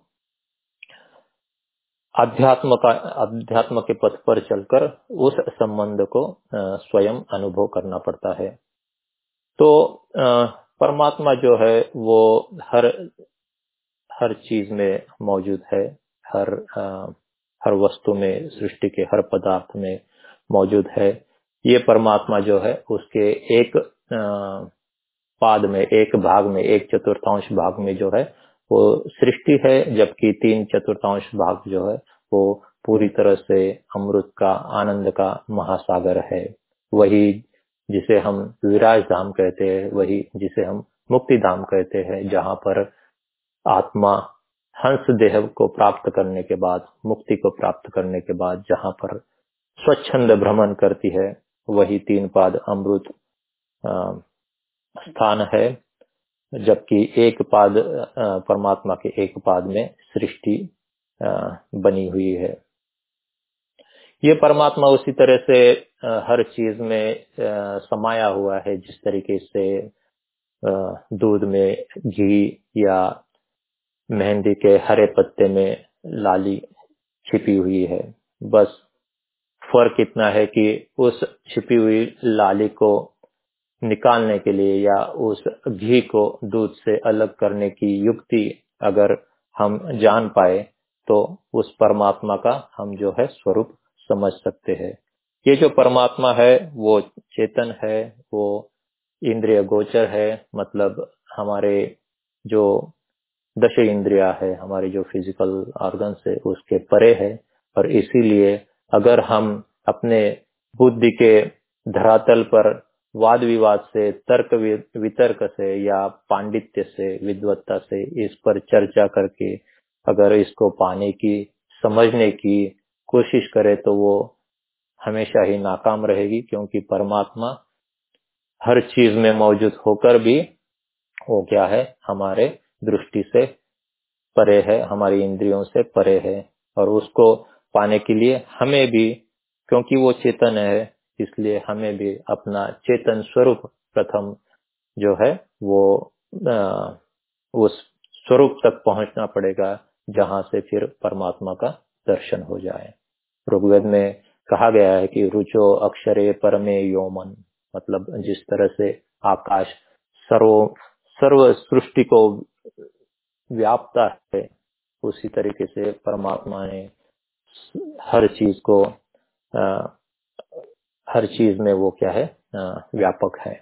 Speaker 9: अध्यात्म का अध्यात्म के पथ पर चलकर उस संबंध को स्वयं अनुभव करना पड़ता है। तो परमात्मा जो है, वो हर हर चीज़ में मौजूद है, हर हर वस्तु में, सृष्टि के हर पदार्थ में मौजूद है। ये परमात्मा जो है, उसके एक पाद में, एक भाग में, एक चतुर्थांश भाग में जो है वो सृष्टि है, जबकि तीन चतुर्थांश भाग जो है, वो पूरी तरह से अमृत का, आनंद का महासागर है। वही जिसे हम विराज धाम कहते हैं, वही जिसे हम मुक्ति धाम कहते हैं, जहाँ पर आत्मा हंस देह को प्राप्त करने के बाद, मुक्ति को प्राप्त करने के बाद, जहाँ पर स्वच्छंद भ्रमण करती है, वही तीन पाद अमृत स्थान है। जबकि एक पाद परमात्मा के एक पाद में सृष्टि बनी हुई है। ये परमात्मा उसी तरह से हर चीज़ में समाया हुआ है, जिस तरीके से दूध में घी या मेहंदी के हरे पत्ते में लाली छिपी हुई है। बस फ़र्क इतना है कि उस छिपी हुई लाली को निकालने के लिए या उस घी को दूध से अलग करने की युक्ति अगर हम जान पाए तो उस परमात्मा का हम जो है स्वरूप समझ सकते हैं। ये जो परमात्मा है, वो चेतन है, वो इंद्रिय गोचर है मतलब हमारे जो दश इंद्रिया है, हमारे जो फ़िज़िकल ऑर्गन है, उसके परे है। और इसीलिए अगर हम अपने बुद्धि के धरातल पर वाद विवाद से, तर्क वितर्क से या पांडित्य से, विद्वत्ता से इस पर चर्चा करके अगर इसको पाने की, समझने की कोशिश करे तो वो हमेशा ही नाकाम रहेगी क्योंकि परमात्मा हर चीज़ में मौजूद होकर भी वो क्या है, हमारे दृष्टि से परे है, हमारी इंद्रियों से परे है और उसको पाने के लिए हमें भी, क्योंकि वो चेतन है इसलिए हमें भी अपना चेतन स्वरूप प्रथम जो है वो आ, उस स्वरूप तक पहुँचना पड़ेगा जहाँ से फिर परमात्मा का दर्शन हो जाए। ऋग्वेद में कहा गया है कि रुचो अक्षरे परमे योमन मतलब जिस तरह से आकाश सर्व सर्व सृष्टि को व्यापता है उसी तरीके से परमात्मा ने हर चीज़ को हर चीज़ में वो क्या है व्यापक है।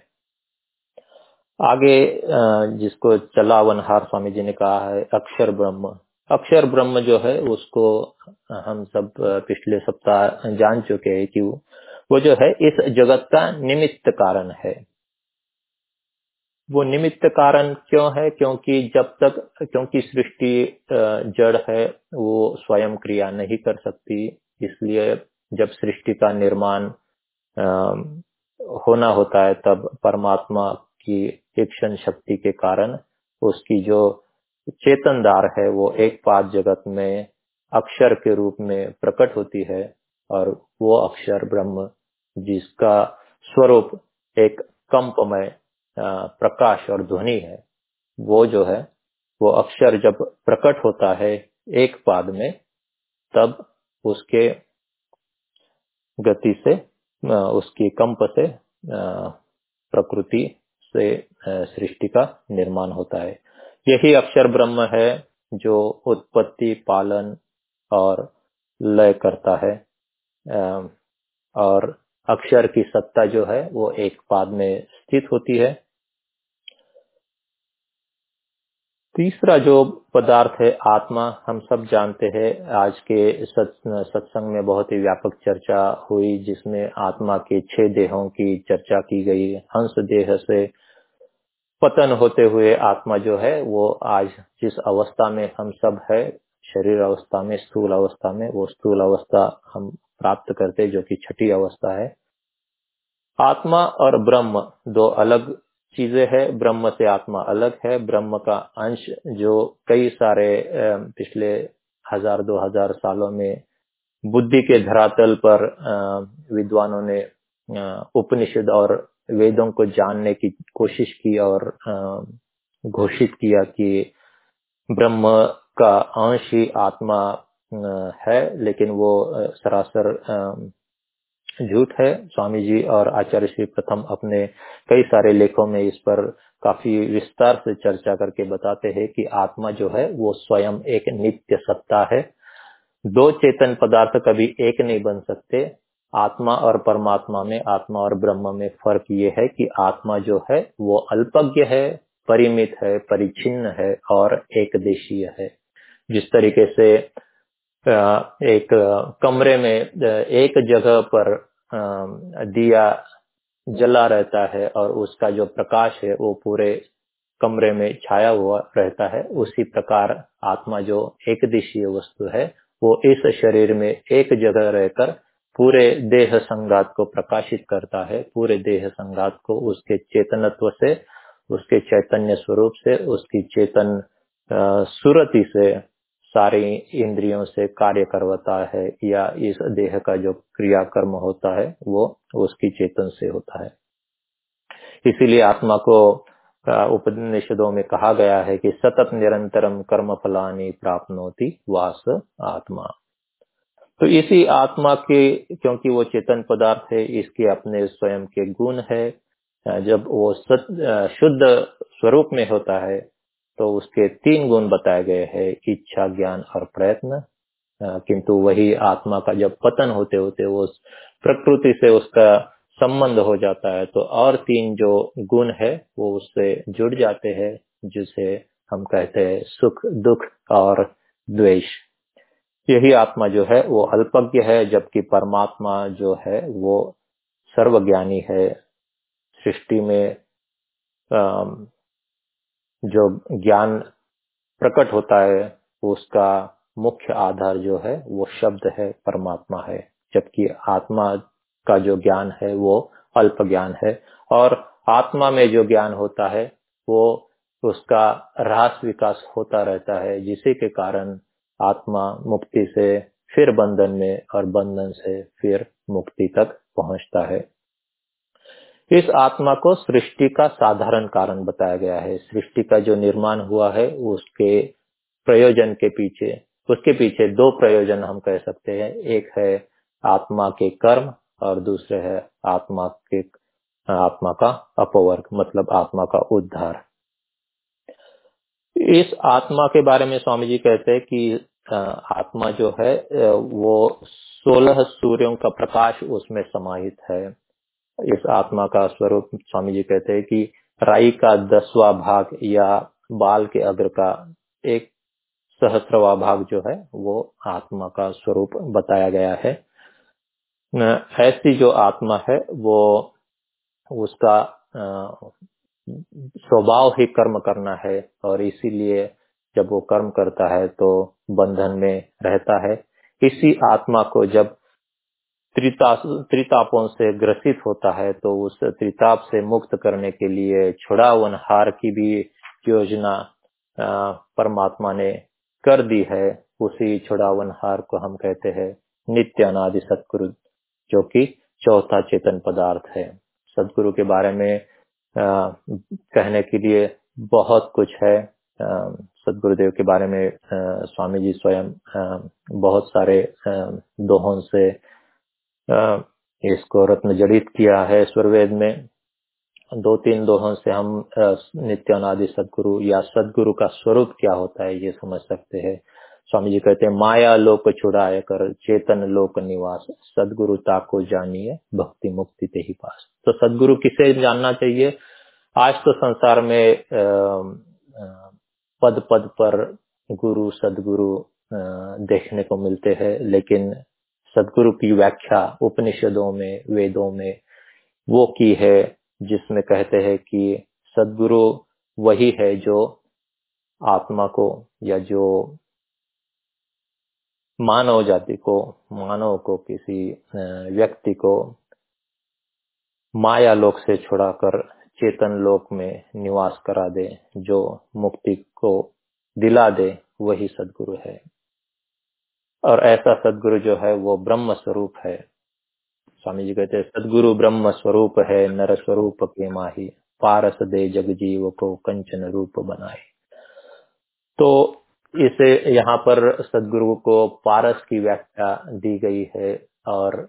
Speaker 9: आगे जिसको चलावनहार स्वामी जी ने कहा है, अक्षर ब्रह्म। अक्षर ब्रह्म जो है, उसको हम सब पिछले सप्ताह जान चुके हैं कि वो जो है, इस जगत का निमित्त कारण है। वो निमित्त कारण क्यों है? क्योंकि जब तक, क्योंकि सृष्टि जड़ है, वो स्वयं क्रिया नहीं कर सकती। इसलिए जब सृष्टि का निर्माण होना होता है, तब परमात्मा की इक्षण शक्ति के कारण उसकी जो चेतनदार है, वो एक पाद जगत में अक्षर के रूप में प्रकट होती है और वो अक्षर ब्रह्म, जिसका स्वरूप एक कंपमय प्रकाश और ध्वनि है, वो जो है, वो अक्षर जब प्रकट होता है एक पाद में, तब उसके गति से उसकी कंप से प्रकृति से सृष्टि का निर्माण होता है। यही अक्षर ब्रह्म है जो उत्पत्ति, पालन और लय करता है। और अक्षर की सत्ता जो है वो एक पाद में स्थित होती है। तीसरा जो पदार्थ है, आत्मा, हम सब जानते हैं, आज के सत्संग में बहुत ही व्यापक चर्चा हुई, जिसमें आत्मा के छह देहों की चर्चा की गई। हंस देह से पतन होते हुए आत्मा जो है, वो आज जिस अवस्था में हम सब है, शरीर अवस्था में, स्थूल अवस्था में, वो स्थूल अवस्था हम प्राप्त करते जो कि छठी अवस्था है। आत्मा और ब्रह्म, दो अलग चीज़ें है, ब्रह्म से आत्मा अलग है। ब्रह्म का अंश जो कई सारे पिछले हज़ार, दो हज़ार सालों में बुद्धि के धरातल पर विद्वानों ने उपनिषद और वेदों को जानने की कोशिश की और घोषित किया कि ब्रह्म का अंश ही आत्मा है, लेकिन वो सरासर झूठ है। स्वामी जी और आचार्य श्री प्रथम अपने कई सारे लेखों में इस पर काफ़ी विस्तार से चर्चा करके बताते हैं कि आत्मा जो है, वो स्वयं एक नित्य सत्ता है। दो चेतन पदार्थ कभी एक नहीं बन सकते। आत्मा और परमात्मा में, आत्मा और ब्रह्म में फ़र्क ये है कि आत्मा जो है, वो अल्पज्ञ है, परिमित है, परिचिन्न है और एक देशीय है। जिस तरीके से एक कमरे में एक जगह पर दिया जला रहता है और उसका जो प्रकाश है वो पूरे कमरे में छाया हुआ रहता है, उसी प्रकार आत्मा जो एक दिशीय वस्तु है, वो इस शरीर में एक जगह रहकर पूरे देह संगात को प्रकाशित करता है, पूरे देह संगात को उसके चेतनत्व से, उसके चैतन्य स्वरूप से, उसकी चेतन सुरति से सारी इंद्रियों से कार्य करवाता है या इस देह का जो क्रियाकर्म होता है वो उसकी चेतन से होता है। इसीलिए आत्मा को उपनिषदों में कहा गया है कि सतत निरंतरम कर्म फलानी प्राप्त वास आत्मा। तो इसी आत्मा के क्योंकि वो चेतन पदार्थ है इसके अपने स्वयं के गुण है। जब वो सत, शुद्ध स्वरूप में होता है तो उसके तीन गुण बताए गए हैं, इच्छा, ज्ञान और प्रयत्न। किंतु वही आत्मा का जब पतन होते होते वो प्रकृति से उसका संबंध हो जाता है तो और तीन जो गुण है, वो उससे जुड़ जाते हैं, जिसे हम कहते हैं सुख, दुख और द्वेष। यही आत्मा जो है, वो अल्पज्ञ है, जबकि परमात्मा जो है, वो सर्वज्ञानी है। सृष्टि में जो ज्ञान प्रकट होता है, उसका मुख्य आधार जो है, वो शब्द है, परमात्मा है। जबकि आत्मा का जो ज्ञान है, वो अल्प ज्ञान है। और आत्मा में जो ज्ञान होता है, वो उसका ह्रास विकास होता रहता है, जिसी के कारण आत्मा मुक्ति से फिर बंधन में और बंधन से फिर मुक्ति तक पहुँचता है। इस आत्मा को सृष्टि का साधारण कारण बताया गया है। सृष्टि का जो निर्माण हुआ है, उसके प्रयोजन के पीछे, उसके पीछे दो प्रयोजन हम कह सकते हैं। एक है आत्मा के कर्म और दूसरे है आत्मा के, आत्मा का अपवर्ग मतलब आत्मा का उद्धार। इस आत्मा के बारे में स्वामी जी कहते हैं कि आत्मा जो है वो सोलह सूर्यों का प्रकाश उसमें समाहित है। इस आत्मा का स्वरूप स्वामी जी कहते हैं कि राई का दसवा भाग या बाल के अग्र का एक सहस्रवा भाग जो है, वो आत्मा का स्वरूप बताया गया है। ऐसी जो आत्मा है, वो उसका स्वभाव ही कर्म करना है और इसीलिए जब वो कर्म करता है तो बंधन में रहता है। इसी आत्मा को जब त्रिता त्रितापों से ग्रसित होता है तो उस त्रिताप से मुक्त करने के लिए छुड़ावन हार की भी योजना परमात्मा ने कर दी है। उसी छुड़ावन हार को हम कहते हैं नित्य अनादि सतगुरु जो कि चौथा चेतन पदार्थ है। सदगुरु के बारे में आ, कहने के लिए बहुत कुछ है। सदगुरुदेव के बारे में आ, स्वामी जी स्वयं आ, बहुत सारे दोहों से इसको रत्न जड़ित किया है स्वरवेद में। दो तीन दोहों से हम नित्यानादि सदगुरु या सदगुरु का स्वरूप क्या होता है ये समझ सकते हैं। स्वामी जी कहते हैं, माया लोक छुड़ाए कर, चेतन लोक निवास सदगुरुता को जानिए, भक्ति मुक्ति ते ही पास। तो सदगुरु किसे जानना चाहिए? आज तो संसार में पद पद पर गुरु, सदगुरु देखने को मिलते हैं, लेकिन सदगुरु की व्याख्या उपनिषदों में, वेदों में, वो की है जिसमें कहते हैं कि सदगुरु वही है जो आत्मा को या जो मानव जाति को, मानव को, किसी व्यक्ति को माया लोक से छुड़ाकर चेतन लोक में निवास करा दे, जो मुक्ति को दिला दे, वही सदगुरु है। और ऐसा सदगुरु जो है वो ब्रह्म स्वरूप है। स्वामी जी कहते हैं, सदगुरु ब्रह्म स्वरूप है, नर स्वरूप के माही, पारस दे जग जीव को कंचन रूप बनाए। तो इसे यहाँ पर सदगुरु को पारस की व्याख्या दी गई है और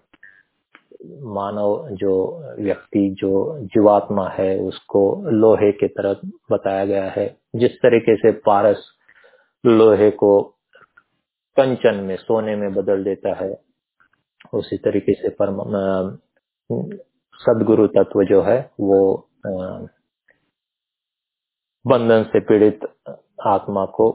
Speaker 9: मानव जो व्यक्ति, जो जीवात्मा है, उसको लोहे के तरह बताया गया है। जिस तरीके से पारस लोहे को कंचन में, सोने में बदल देता है। उसी तरीके से परम सदगुरु तत्व जो है, वो बंधन से पीड़ित आत्मा को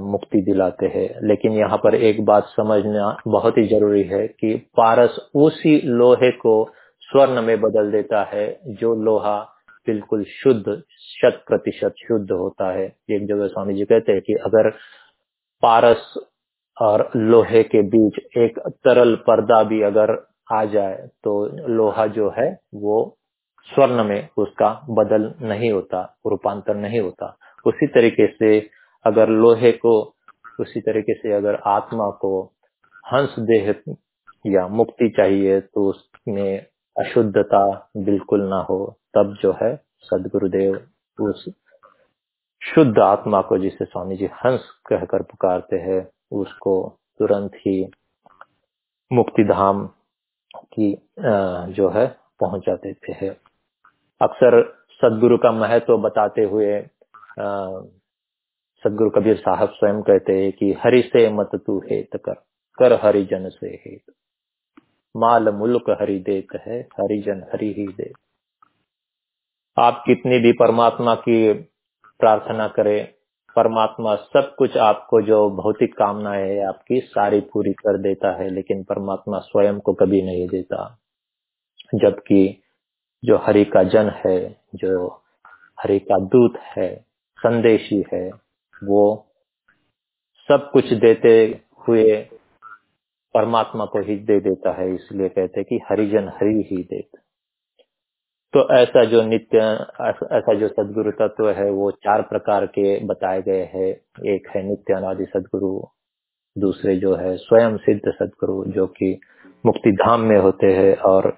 Speaker 9: मुक्ति दिलाते हैं। लेकिन यहाँ पर एक बात समझना बहुत ही ज़रूरी है कि पारस उसी लोहे को स्वर्ण में बदल देता है, जो लोहा बिल्कुल शुद्ध, शत प्रतिशत शुद्ध होता है। एक जगह स्वामी जी कहते हैं कि अगर पारस और लोहे के बीच एक तरल पर्दा भी अगर आ जाए तो लोहा जो है वो स्वर्ण में उसका बदल नहीं होता, रूपांतर नहीं होता। उसी तरीके से अगर लोहे को, उसी तरीके से अगर आत्मा को हंस देह या मुक्ति चाहिए तो उसमें अशुद्धता बिल्कुल ना हो, तब जो है सदगुरुदेव उस शुद्ध आत्मा को जिसे स्वामी जी हंस कहकर पुकारते हैं उसको तुरंत ही मुक्ति धाम की जो है, पहुँचा देते हैं। अक्सर सदगुरु का महत्व बताते हुए सदगुरु कबीर साहब स्वयं कहते हैं कि हरि से मत तू हेत कर कर हरिजन से हेत। माल मुल्क हरि देत है, हरिजन हरि ही दे आप कितनी भी परमात्मा की प्रार्थना करें परमात्मा सब कुछ आपको जो भौतिक कामना है, आपकी सारी पूरी कर देता है, लेकिन परमात्मा स्वयं को कभी नहीं देता। जबकि जो हरि का जन है, जो हरि का दूत है, संदेशी है, वो सब कुछ देते हुए परमात्मा को ही दे देता है, इसलिए कहते कि हरिजन हरि ही देता। तो ऐसा जो नित्य, ऐसा जो सदगुरु तत्व है, वो चार प्रकार के बताए गए हैं। एक है नित्य अनादि सदगुरु, दूसरे जो है स्वयं सिद्ध सदगुरु, जो कि मुक्ति धाम में होते हैं और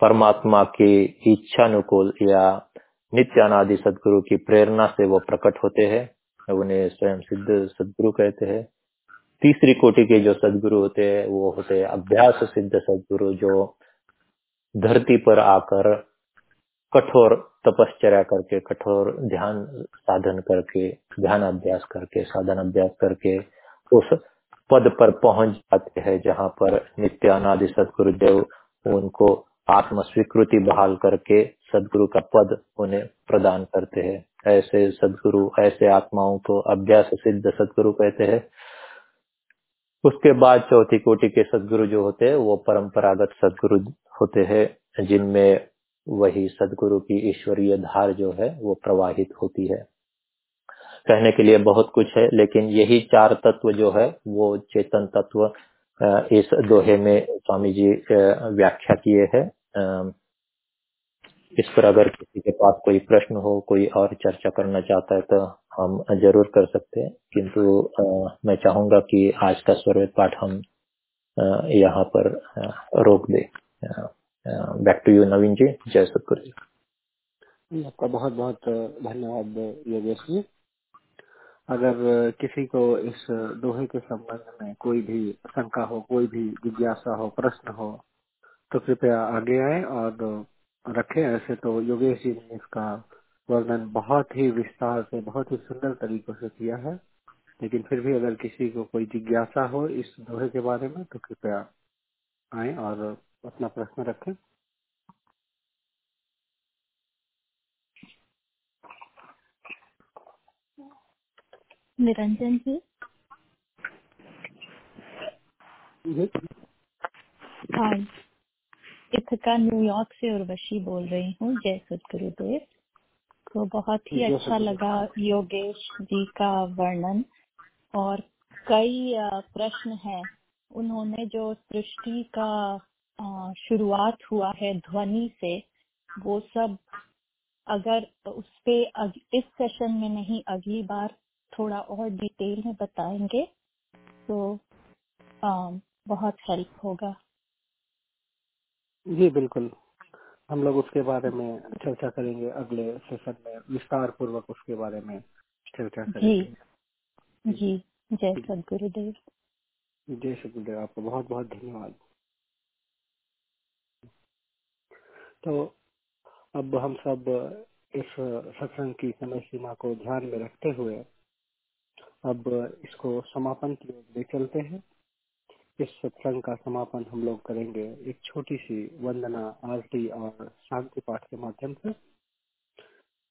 Speaker 9: परमात्मा की इच्छा अनुकूल या नित्य अनादि सदगुरु की प्रेरणा से वो प्रकट होते हैं। उन्हें स्वयं सिद्ध सदगुरु कहते हैं। तीसरी कोटि के जो सदगुरु होते हैं, वो होते हैं अभ्यास सिद्ध सदगुरु, जो धरती पर आकर कठोर तपश्चर्या करके, कठोर ध्यान साधन करके, ध्यान अभ्यास करके, साधन अभ्यास करके उस पद पर पहुँच जाते हैं जहाँ पर नित्यानादि सदगुरुदेव उनको आत्म स्वीकृति बहाल करके सदगुरु का पद उन्हें प्रदान करते हैं। ऐसे सदगुरु, ऐसे आत्माओं को अभ्यास सिद्ध सदगुरु कहते हैं। उसके बाद चौथी कोटि के सदगुरु जो होते हैं, वो परंपरागत सदगुरु होते हैं, जिनमें वही सदगुरु की ईश्वरीय धार जो है, वो प्रवाहित होती है। कहने के लिए बहुत कुछ है, लेकिन यही चार तत्व जो है, वो चेतन तत्व इस दोहे में स्वामी जी व्याख्या किए हैं। इस पर अगर किसी के पास कोई प्रश्न हो, कोई और चर्चा करना चाहता है तो हम ज़रूर कर सकते हैं। किंतु मैं चाहूँगा कि आज का स्वरवेद पाठ हम यहाँ पर रोक दे। Back to you Naveen ji जय सतगुरु जी,
Speaker 1: आपका बहुत बहुत धन्यवाद, योगेश जी। अगर किसी को इस दोहे के संबंध में कोई भी शंका हो, कोई भी जिज्ञासा हो, प्रश्न हो तो कृपया आगे आए और रखें। ऐसे तो योगेश जी ने इसका वर्णन बहुत ही विस्तार से, बहुत ही सुंदर तरीकों से किया है। लेकिन फिर भी अगर किसी को कोई जिज्ञासा हो इस दोहे के बारे में तो कृपया आए और अपना प्रश्न रखें।
Speaker 10: निरंजन जी। हाँ इथका न्यूयॉर्क से उर्वशी बोल रही हूँ जय सतगुरुदेव। तो बहुत ही अच्छा लगा योगेश जी का वर्णन और कई प्रश्न हैं। उन्होंने जो सृष्टि का शुरुआत हुआ है ध्वनि से वो सब अगर उस पे इस सेशन में नहीं अगली बार थोड़ा और डिटेल में बताएँगे तो आ, बहुत हेल्प होगा।
Speaker 1: जी बिल्कुल। हम लोग उसके बारे में चर्चा करेंगे अगले सेशन में विस्तार पूर्वक उसके बारे में चर्चा करेंगे।
Speaker 10: जी। जी। जय सदगुरुदेव।
Speaker 1: जय सदगुरुदेव आपको बहुत बहुत धन्यवाद। तो अब हम सब इस सत्संग की समय सीमा को ध्यान में रखते हुए अब इसको समापन की ओर ले चलते हैं। इस सत्संग का समापन हम लोग करेंगे एक छोटी सी वंदना, आरती और शांति पाठ के माध्यम से।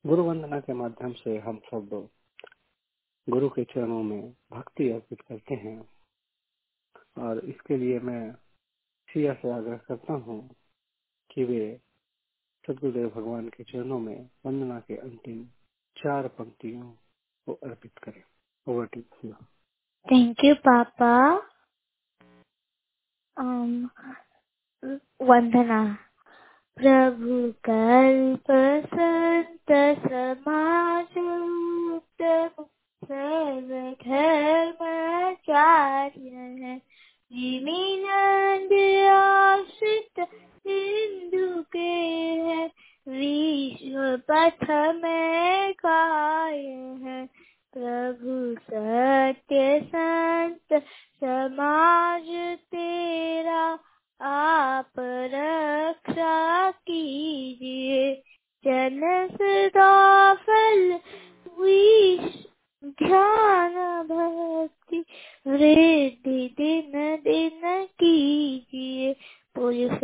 Speaker 1: गुरु वंदना के माध्यम से हम सब गुरु के चरणों में भक्ति अर्पित करते हैं। और इसके लिए मैं सिया से आग्रह करता हूँ कि वे सदगुरुदेव भगवान के चरणों में वंदना के अंतिम चार पंक्तियों को अर्पित करें। Over to you
Speaker 11: thank you पापा वंदना। प्रभु कल्प संत समाज सर्व धर्माचार्य है। आश्रित हिंदू के है, विश्व पथ में काय है। प्रभु सत्य संत, समाज तेरा, आप रक्षा कीजिए। जन सदा फल ध्यान भक्ति वृद्धि दिन दिन कीजिए। जय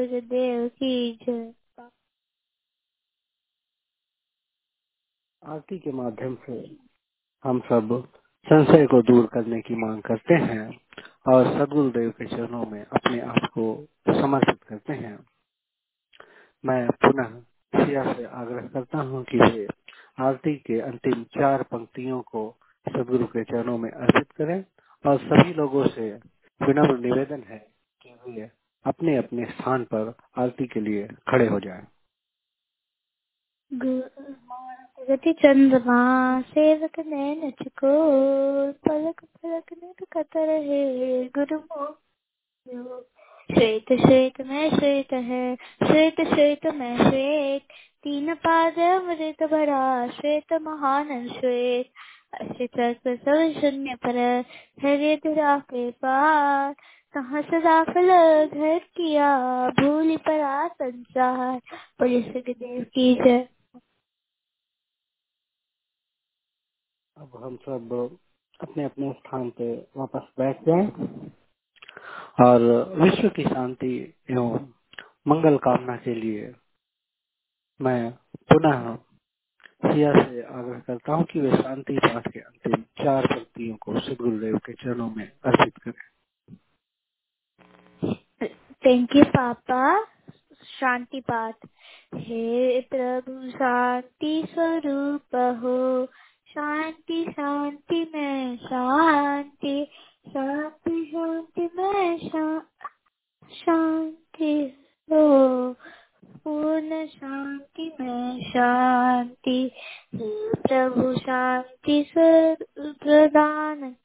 Speaker 1: आरती के माध्यम से हम सब संशय को दूर करने की मांग करते हैं और सदगुरुदेव के चरणों में अपने आप को समर्पित करते हैं। मैं पुनः सिया से आग्रह करता हूँ कि वे आरती के अंतिम चार पंक्तियों को सदगुरु के चरणों में अर्पित करें और सभी लोगों से विनम्र निवेदन है कि वे अपने अपने स्थान पर आरती के लिए खड़े हो जाएँ।
Speaker 11: गति चंद्रमा, सेवक नैन चको, पलक पलक नित कतर है गुरु श्वेत श्वेत में श्वेत है, श्वेत श्वेत में श्वेत। तीन पाद अमृत भरा, श्वेत महान श्वेत। अशित सब शून्य पर, हरे धरा के पार। कहाँ सदा फल घर किया भूल परा संसार बोले सुखदेव की जय।
Speaker 1: अब हम सब अपने अपने स्थान पे वापस बैठ जाए, और विश्व की शांति एवं मंगल कामना के लिए मैं पुनः सिया से आग्रह करता हूँ कि वे शांति पाठ के अंतिम चार पंक्तियों को सदगुरुदेव के चरणों में अर्पित करें।
Speaker 11: थैंक यू पापा शांति पाठ हे प्रभु शांति स्वरूप हो शांति शांति में शांति शांति शांति में शांति हो पूर्ण शांति में शांति हे प्रभु शांति प्रदान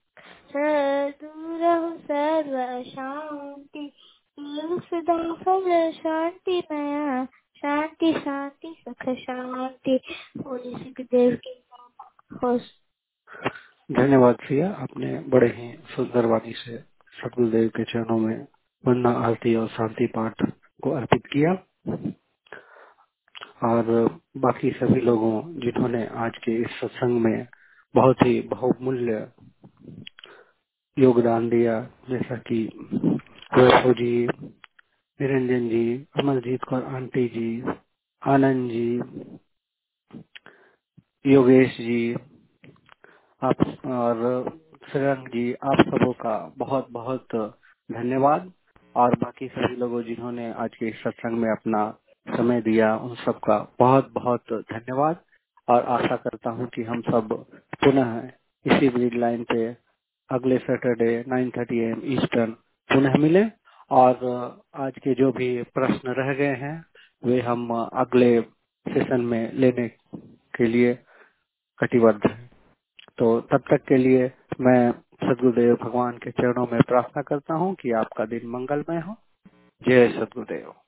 Speaker 11: दूर सर्व शांति सदा फल शांति शांति सुख, शांति। होली सुखदेव की
Speaker 1: धन्यवाद सिया आपने बड़े ही सुंदर वाणी से सतगुरुदेव के चरणों में वंदना आरती और शांति पाठ को अर्पित किया। और बाकी सभी लोगों जिन्होंने आज के इस सत्संग में बहुत ही बहुमूल्य योगदान दिया, जैसा कि वैभव जी निरंजन जी अमरजीत कौर आंटी जी, आनंद जी, योगेश जी, आप और श्रेयंक जी, आप सबों का बहुत बहुत धन्यवाद और बाकी सभी लोगों जिन्होंने आज के सत्संग में अपना समय दिया, उन सबका बहुत बहुत धन्यवाद और आशा करता हूँ कि हम सब पुनः इसी ब्रिज लाइन पे अगले सैटरडे 9:30 थर्टी एम ईस्टर्न पुनः मिले और आज के जो भी प्रश्न रह गए हैं, वे हम अगले सेशन में लेने के लिए कटिबद्ध हैं। तो तब तक के लिए मैं सदगुरुदेव भगवान के चरणों में प्रार्थना करता हूँ कि आपका दिन मंगलमय हो। जय सदगुरुदेव।